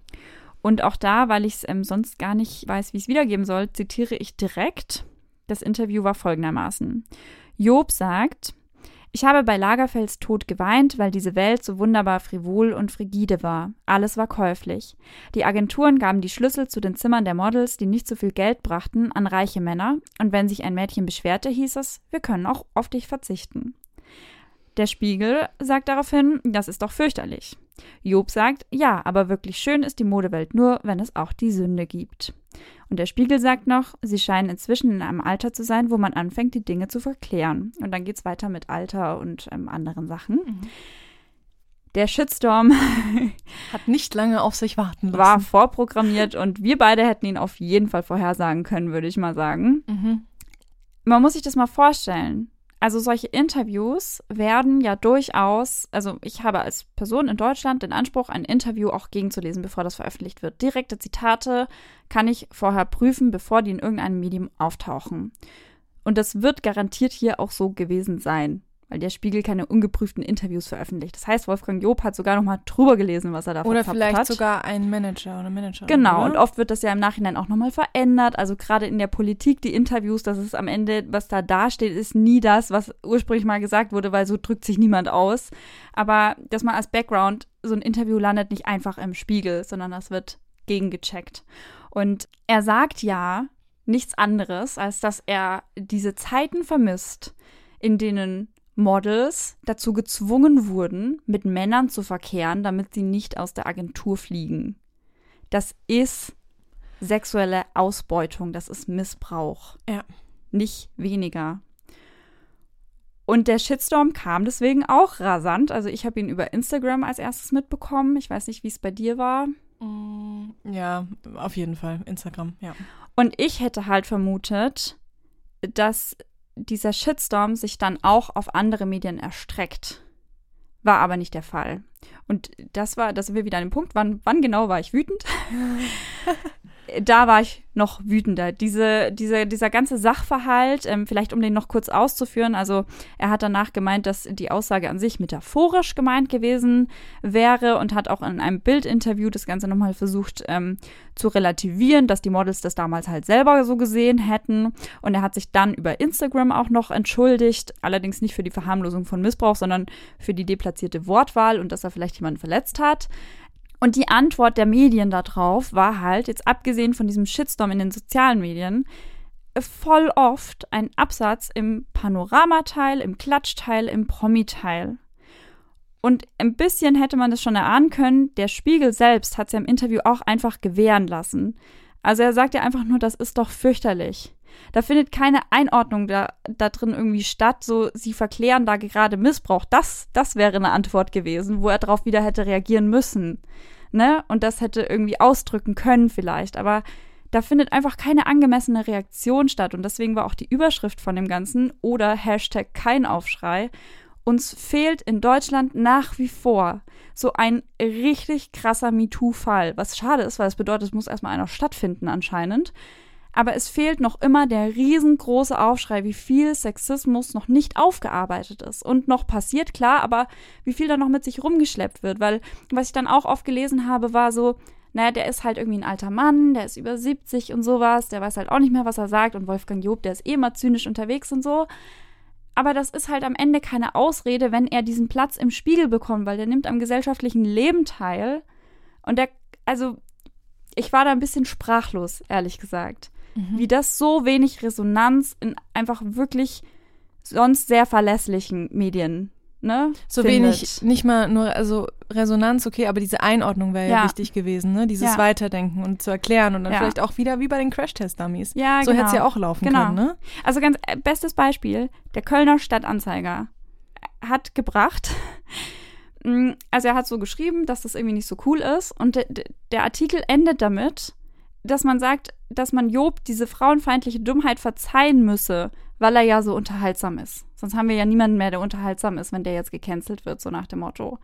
Und auch da, weil ich es ähm, sonst gar nicht weiß, wie ich es wiedergeben soll, zitiere ich direkt. Das Interview war folgendermaßen. Job sagt, ich habe bei Lagerfelds Tod geweint, weil diese Welt so wunderbar frivol und frigide war. Alles war käuflich. Die Agenturen gaben die Schlüssel zu den Zimmern der Models, die nicht so viel Geld brachten, an reiche Männer. Und wenn sich ein Mädchen beschwerte, hieß es, wir können auch auf dich verzichten. Der Spiegel sagt daraufhin, das ist doch fürchterlich. Job sagt, ja, aber wirklich schön ist die Modewelt nur, wenn es auch die Sünde gibt. Und der Spiegel sagt noch, sie scheinen inzwischen in einem Alter zu sein, wo man anfängt, die Dinge zu verklären. Und dann geht's weiter mit Alter und ähm, anderen Sachen. Der Shitstorm Hat nicht lange auf sich warten lassen. war vorprogrammiert und wir beide hätten ihn auf jeden Fall vorhersagen können, würde ich mal sagen. Mhm. Man muss sich das mal vorstellen. Also solche Interviews werden ja durchaus, also ich habe als Person in Deutschland den Anspruch, ein Interview auch gegenzulesen, bevor das veröffentlicht wird. Direkte Zitate kann ich vorher prüfen, bevor die in irgendeinem Medium auftauchen. Und das wird garantiert hier auch so gewesen sein, weil der Spiegel keine ungeprüften Interviews veröffentlicht. Das heißt, Wolfgang Job hat sogar noch mal drüber gelesen, was er da Oder vielleicht hat. sogar ein Manager oder Managerin. Genau, oder? und oft wird das ja im Nachhinein auch nochmal verändert. Also gerade in der Politik, die Interviews, das ist am Ende, was da dasteht, ist nie das, was ursprünglich mal gesagt wurde, weil so drückt sich niemand aus. Aber das mal als Background, so ein Interview landet nicht einfach im Spiegel, sondern das wird gegengecheckt. Und er sagt ja nichts anderes, als dass er diese Zeiten vermisst, in denen Models dazu gezwungen wurden, mit Männern zu verkehren, damit sie nicht aus der Agentur fliegen. Das ist sexuelle Ausbeutung, das ist Missbrauch. Ja. Nicht weniger. Und der Shitstorm kam deswegen auch rasant. Also ich habe ihn über Instagram als erstes mitbekommen. Ich weiß nicht, wie es bei dir war. Mm, Ja, auf jeden Fall. Instagram, ja. Und ich hätte halt vermutet, dass dieser Shitstorm sich dann auch auf andere Medien erstreckt. War aber nicht der Fall. Und das war, da sind wir wieder an dem Punkt, wann, wann genau war ich wütend? da war ich noch wütender. Diese, diese, dieser ganze Sachverhalt, ähm, vielleicht um den noch kurz auszuführen, also er hat danach gemeint, dass die Aussage an sich metaphorisch gemeint gewesen wäre und hat auch in einem Bildinterview das Ganze nochmal versucht ähm, zu relativieren, dass die Models das damals halt selber so gesehen hätten. Und er hat sich dann über Instagram auch noch entschuldigt, allerdings nicht für die Verharmlosung von Missbrauch, sondern für die deplatzierte Wortwahl und dass er vielleicht jemanden verletzt hat. Und die Antwort der Medien darauf war halt, jetzt abgesehen von diesem Shitstorm in den sozialen Medien, voll oft ein Absatz im Panoramateil, im Klatschteil, im Promi-Teil. Und ein bisschen hätte man das schon erahnen können, der Spiegel selbst hat es ja im Interview auch einfach gewähren lassen. Also er sagt ja einfach nur, das ist doch fürchterlich. Da findet keine Einordnung da, da drin irgendwie statt, so sie verklären da gerade Missbrauch. Das, das wäre eine Antwort gewesen, wo er darauf wieder hätte reagieren müssen. Ne? Und das hätte irgendwie ausdrücken können vielleicht. Aber da findet einfach keine angemessene Reaktion statt. Und deswegen war auch die Überschrift von dem Ganzen oder Hashtag kein Aufschrei. Uns fehlt in Deutschland nach wie vor so ein richtig krasser MeToo-Fall. Was schade ist, weil es bedeutet, es muss erstmal einer stattfinden anscheinend. Aber es fehlt noch immer der riesengroße Aufschrei, wie viel Sexismus noch nicht aufgearbeitet ist und noch passiert, klar, aber wie viel da noch mit sich rumgeschleppt wird. Weil, was ich dann auch oft gelesen habe, war so, naja, der ist halt irgendwie ein alter Mann, der ist über 70 und sowas, der weiß halt auch nicht mehr, was er sagt und Wolfgang Job, der ist eh immer zynisch unterwegs und so. Aber das ist halt am Ende keine Ausrede, wenn er diesen Platz im Spiegel bekommt, weil der nimmt am gesellschaftlichen Leben teil. Und der, also, ich war da ein bisschen sprachlos, ehrlich gesagt. Mhm. Wie das so wenig Resonanz in einfach wirklich sonst sehr verlässlichen Medien ne? So findet. wenig, nicht mal nur, also Resonanz, okay, aber diese Einordnung wäre ja. ja. wichtig gewesen, ne? Dieses ja. Weiterdenken und zu erklären und dann ja. vielleicht auch wieder wie bei den Crash-Test-Dummies. Ja, so genau. hätte es ja auch laufen genau. können, ne? Also ganz äh, bestes Beispiel, der Kölner Stadtanzeiger hat gebracht, mm, also er hat so geschrieben, dass das irgendwie nicht so cool ist und de, de, der Artikel endet damit, dass man sagt, dass man Job diese frauenfeindliche Dummheit verzeihen müsse, weil er ja so unterhaltsam ist. Sonst haben wir ja niemanden mehr, der unterhaltsam ist, wenn der jetzt gecancelt wird, so nach dem Motto.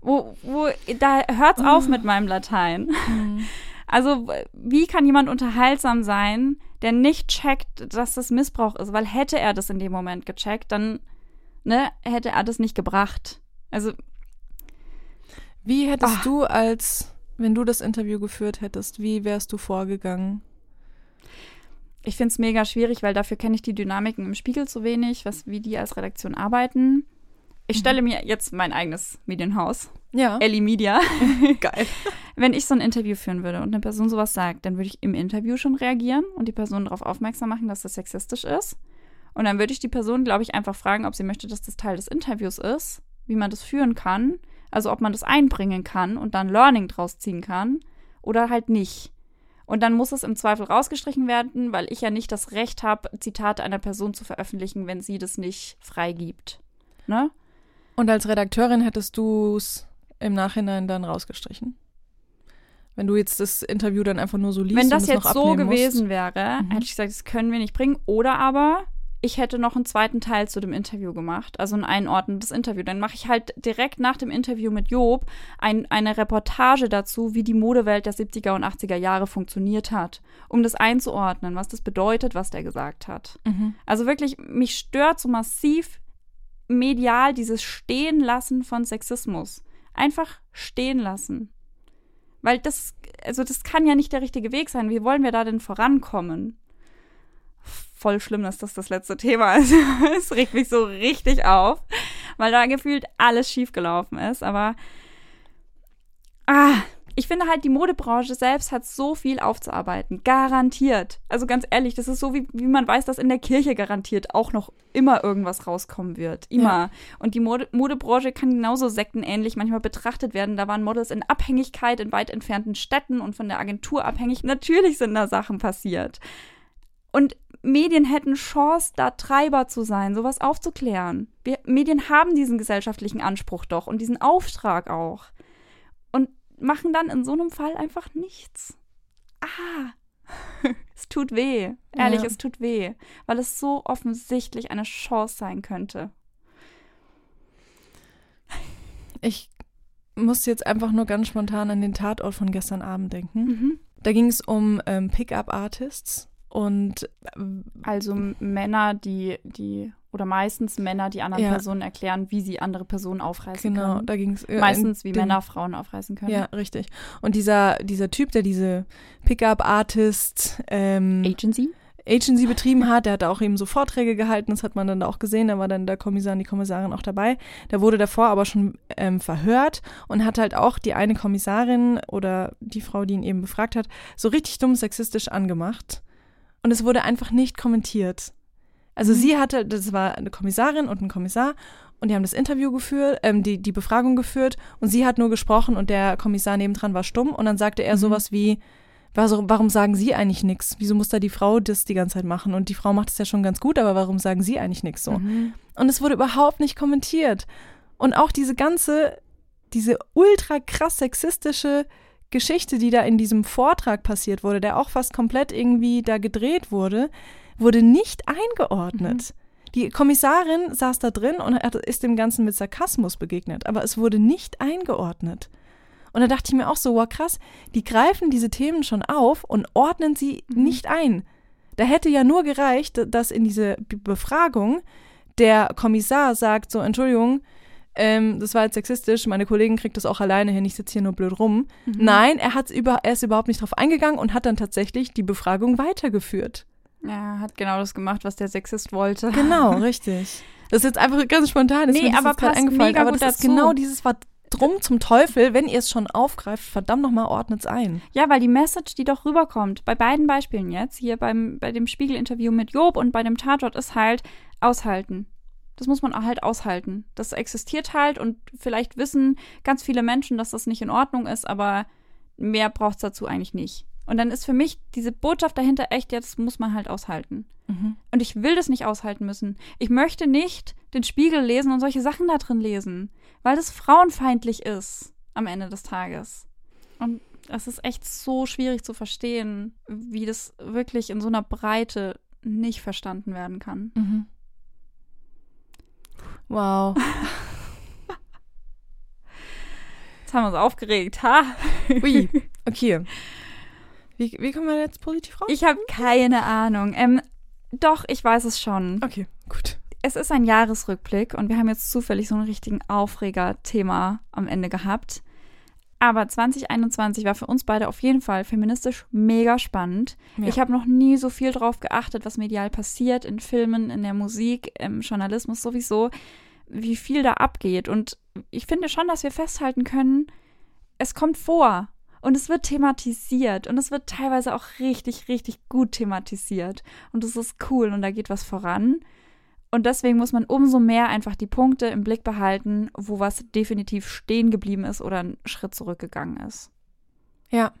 Wo, wo, da hört's oh. auf mit meinem Latein. Mhm. Also, wie kann jemand unterhaltsam sein, der nicht checkt, dass das Missbrauch ist? Weil hätte er das in dem Moment gecheckt, dann ne, hätte er das nicht gebracht. Also. Wie hättest ach. du als, wenn du das Interview geführt hättest, wie wärst du vorgegangen? ich finde es mega schwierig, weil dafür kenne ich die Dynamiken im Spiegel zu wenig, was, wie die als Redaktion arbeiten. Ich mhm. stelle mir jetzt mein eigenes Medienhaus. Ja. Ellie Media. Geil. Wenn ich so ein Interview führen würde und eine Person sowas sagt, dann würde ich im Interview schon reagieren und die Person darauf aufmerksam machen, dass das sexistisch ist. Und dann würde ich die Person, glaube ich, einfach fragen, ob sie möchte, dass das Teil des Interviews ist, wie man das führen kann, also ob man das einbringen kann und dann Learning draus ziehen kann oder halt nicht. Und dann muss es im Zweifel rausgestrichen werden, weil ich ja nicht das Recht habe, Zitate einer Person zu veröffentlichen, wenn sie das nicht freigibt. Ne? Und als Redakteurin hättest du es im Nachhinein dann rausgestrichen? Wenn du jetzt das Interview dann einfach nur so liest. Wenn das jetzt so gewesen musst. wäre, mhm. hätte ich gesagt, das können wir nicht bringen. Oder aber ich hätte noch einen zweiten Teil zu dem Interview gemacht, also ein einordnendes Interview. Dann mache ich halt direkt nach dem Interview mit Job ein, eine Reportage dazu, wie die Modewelt der 70er und 80er Jahre funktioniert hat, um das einzuordnen, was das bedeutet, was der gesagt hat. Mhm. Also wirklich, mich stört so massiv medial dieses Stehenlassen von Sexismus. Einfach stehen lassen. Weil das, also das kann ja nicht der richtige Weg sein. Wie wollen wir da denn vorankommen? Voll schlimm, dass das das letzte Thema ist. es regt mich so richtig auf, weil da gefühlt alles schiefgelaufen ist. Aber ah, ich finde halt, die Modebranche selbst hat so viel aufzuarbeiten. Garantiert. Also ganz ehrlich, das ist so, wie, wie man weiß, dass in der Kirche garantiert auch noch immer irgendwas rauskommen wird. Immer. Ja. Und die Mode Modebranche kann genauso sektenähnlich manchmal betrachtet werden. Da waren Models in Abhängigkeit in weit entfernten Städten und von der Agentur abhängig. Natürlich sind da Sachen passiert. Und Medien hätten Chance, da Treiber zu sein, sowas aufzuklären. Wir, Medien haben diesen gesellschaftlichen Anspruch doch und diesen Auftrag auch. Und machen dann in so einem Fall einfach nichts. Ah, es tut weh. Ehrlich, ja. es tut weh, weil es so offensichtlich eine Chance sein könnte. Ich musste jetzt einfach nur ganz spontan an den Tatort von gestern Abend denken. Mhm. Da ging es um ähm, Pickup-Artists und äh, also Männer, die, die, oder meistens Männer, die anderen ja. Personen erklären, wie sie andere Personen aufreißen genau, können. Genau, da ging es. Äh, meistens, wie Männer Frauen aufreißen können. Ja, richtig. Und dieser, dieser Typ, der diese Pickup-Artist ähm, Agency? Agency betrieben hat, der hat auch eben so Vorträge gehalten, das hat man dann auch gesehen, da war dann der Kommissar und die Kommissarin auch dabei. Der wurde davor aber schon ähm, verhört und hat halt auch die eine Kommissarin oder die Frau, die ihn eben befragt hat, so richtig dumm sexistisch angemacht und es wurde einfach nicht kommentiert. Also mhm. sie hatte, das war eine Kommissarin und ein Kommissar und die haben das Interview geführt, ähm, die, die Befragung geführt und sie hat nur gesprochen und der Kommissar nebendran war stumm und dann sagte er mhm. sowas wie, warum sagen Sie eigentlich nichts? Wieso muss da die Frau das die ganze Zeit machen? Und die Frau macht es ja schon ganz gut, aber warum sagen Sie eigentlich nichts so? Mhm. Und es wurde überhaupt nicht kommentiert. Und auch diese ganze, diese ultra krass sexistische Geschichte, die da in diesem Vortrag passiert wurde, der auch fast komplett irgendwie da gedreht wurde, wurde nicht eingeordnet. Mhm. Die Kommissarin saß da drin und ist dem Ganzen mit Sarkasmus begegnet, aber es wurde nicht eingeordnet. Und da dachte ich mir auch so, wow, krass, die greifen diese Themen schon auf und ordnen sie mhm. nicht ein. Da hätte ja nur gereicht, dass in diese Befragung der Kommissar sagt, so, Entschuldigung, ähm, das war jetzt sexistisch, meine Kollegin kriegt das auch alleine hin, ich sitze hier nur blöd rum. Mhm. Nein, er, hat's über, er ist überhaupt nicht drauf eingegangen und hat dann tatsächlich die Befragung weitergeführt. Ja, hat genau das gemacht, was der Sexist wollte. Genau, richtig. Das ist jetzt einfach ganz spontan, ist nee, mir aber passt eingefallen, aber das dazu. ist genau dieses war drum zum Teufel, wenn ihr es schon aufgreift, verdammt nochmal ordnet es ein. Ja, weil die Message, die doch rüberkommt, bei beiden Beispielen jetzt, hier beim, bei dem Spiegel-Interview mit Job und bei dem Tatort, ist halt aushalten. Das muss man halt aushalten. Das existiert halt und vielleicht wissen ganz viele Menschen, dass das nicht in Ordnung ist, aber mehr braucht es dazu eigentlich nicht. Und dann ist für mich diese Botschaft dahinter echt, jetzt muss man halt aushalten. Mhm. Und ich will das nicht aushalten müssen. Ich möchte nicht den Spiegel lesen und solche Sachen da drin lesen, weil das frauenfeindlich ist am Ende des Tages. Und es ist echt so schwierig zu verstehen, wie das wirklich in so einer Breite nicht verstanden werden kann. Mhm. Wow. Jetzt haben wir uns aufgeregt, ha? Ui, okay. Wie, wie kommen wir jetzt positiv raus? Ich habe keine Ahnung. Ähm, doch, ich weiß es schon. Okay, gut. Es ist ein Jahresrückblick und wir haben jetzt zufällig so einen richtigen Aufreger-Thema am Ende gehabt. Aber 2021 war für uns beide auf jeden Fall feministisch mega spannend. Ja. Ich habe noch nie so viel drauf geachtet, was medial passiert, in Filmen, in der Musik, im Journalismus sowieso, wie viel da abgeht. Und ich finde schon, dass wir festhalten können, es kommt vor und es wird thematisiert und es wird teilweise auch richtig, richtig gut thematisiert. Und es ist cool und da geht was voran. Und deswegen muss man umso mehr einfach die Punkte im Blick behalten, wo was definitiv stehen geblieben ist oder einen Schritt zurückgegangen ist. Ja.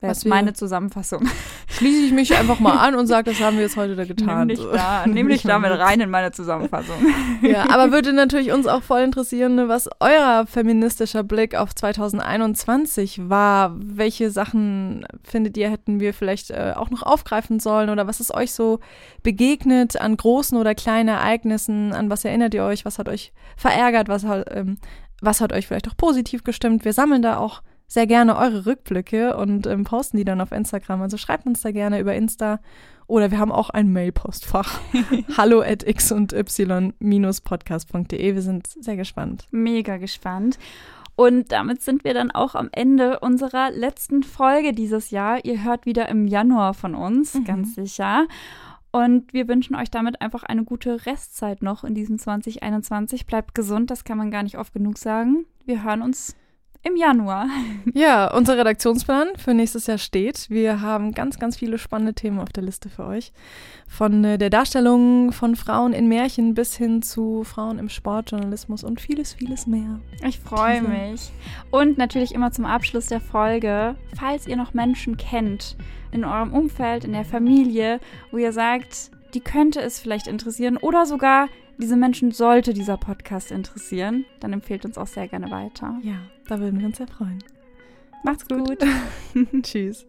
Wäre jetzt meine Zusammenfassung. Schließe ich mich einfach mal an und sage, das haben wir jetzt heute da getan. Nimm dich, da, nimm dich damit rein in meine Zusammenfassung. Ja, aber würde natürlich uns auch voll interessieren, ne, was euer feministischer Blick auf 2021 war. Welche Sachen findet ihr, hätten wir vielleicht äh, auch noch aufgreifen sollen? Oder was ist euch so begegnet an großen oder kleinen Ereignissen? An was erinnert ihr euch? Was hat euch verärgert? Was hat, ähm, was hat euch vielleicht auch positiv gestimmt? Wir sammeln da auch sehr gerne eure Rückblicke und ähm, posten die dann auf Instagram. Also schreibt uns da gerne über Insta oder wir haben auch ein Mailpostfach. Hallo at x und y-podcast.de. Wir sind sehr gespannt. Mega gespannt. Und damit sind wir dann auch am Ende unserer letzten Folge dieses Jahr. Ihr hört wieder im Januar von uns, mhm. ganz sicher. Und wir wünschen euch damit einfach eine gute Restzeit noch in diesem 2021. Bleibt gesund, das kann man gar nicht oft genug sagen. Wir hören uns im Januar. Ja, unser Redaktionsplan für nächstes Jahr steht. Wir haben ganz, ganz viele spannende Themen auf der Liste für euch. Von äh, der Darstellung von Frauen in Märchen bis hin zu Frauen im Sportjournalismus und vieles, vieles mehr. Ich freue mich. Und natürlich immer zum Abschluss der Folge, falls ihr noch Menschen kennt in eurem Umfeld, in der Familie, wo ihr sagt, die könnte es vielleicht interessieren oder sogar diese Menschen sollte dieser Podcast interessieren, dann empfehlt uns auch sehr gerne weiter. Ja, da würden wir uns sehr freuen. Macht's gut. Tschüss.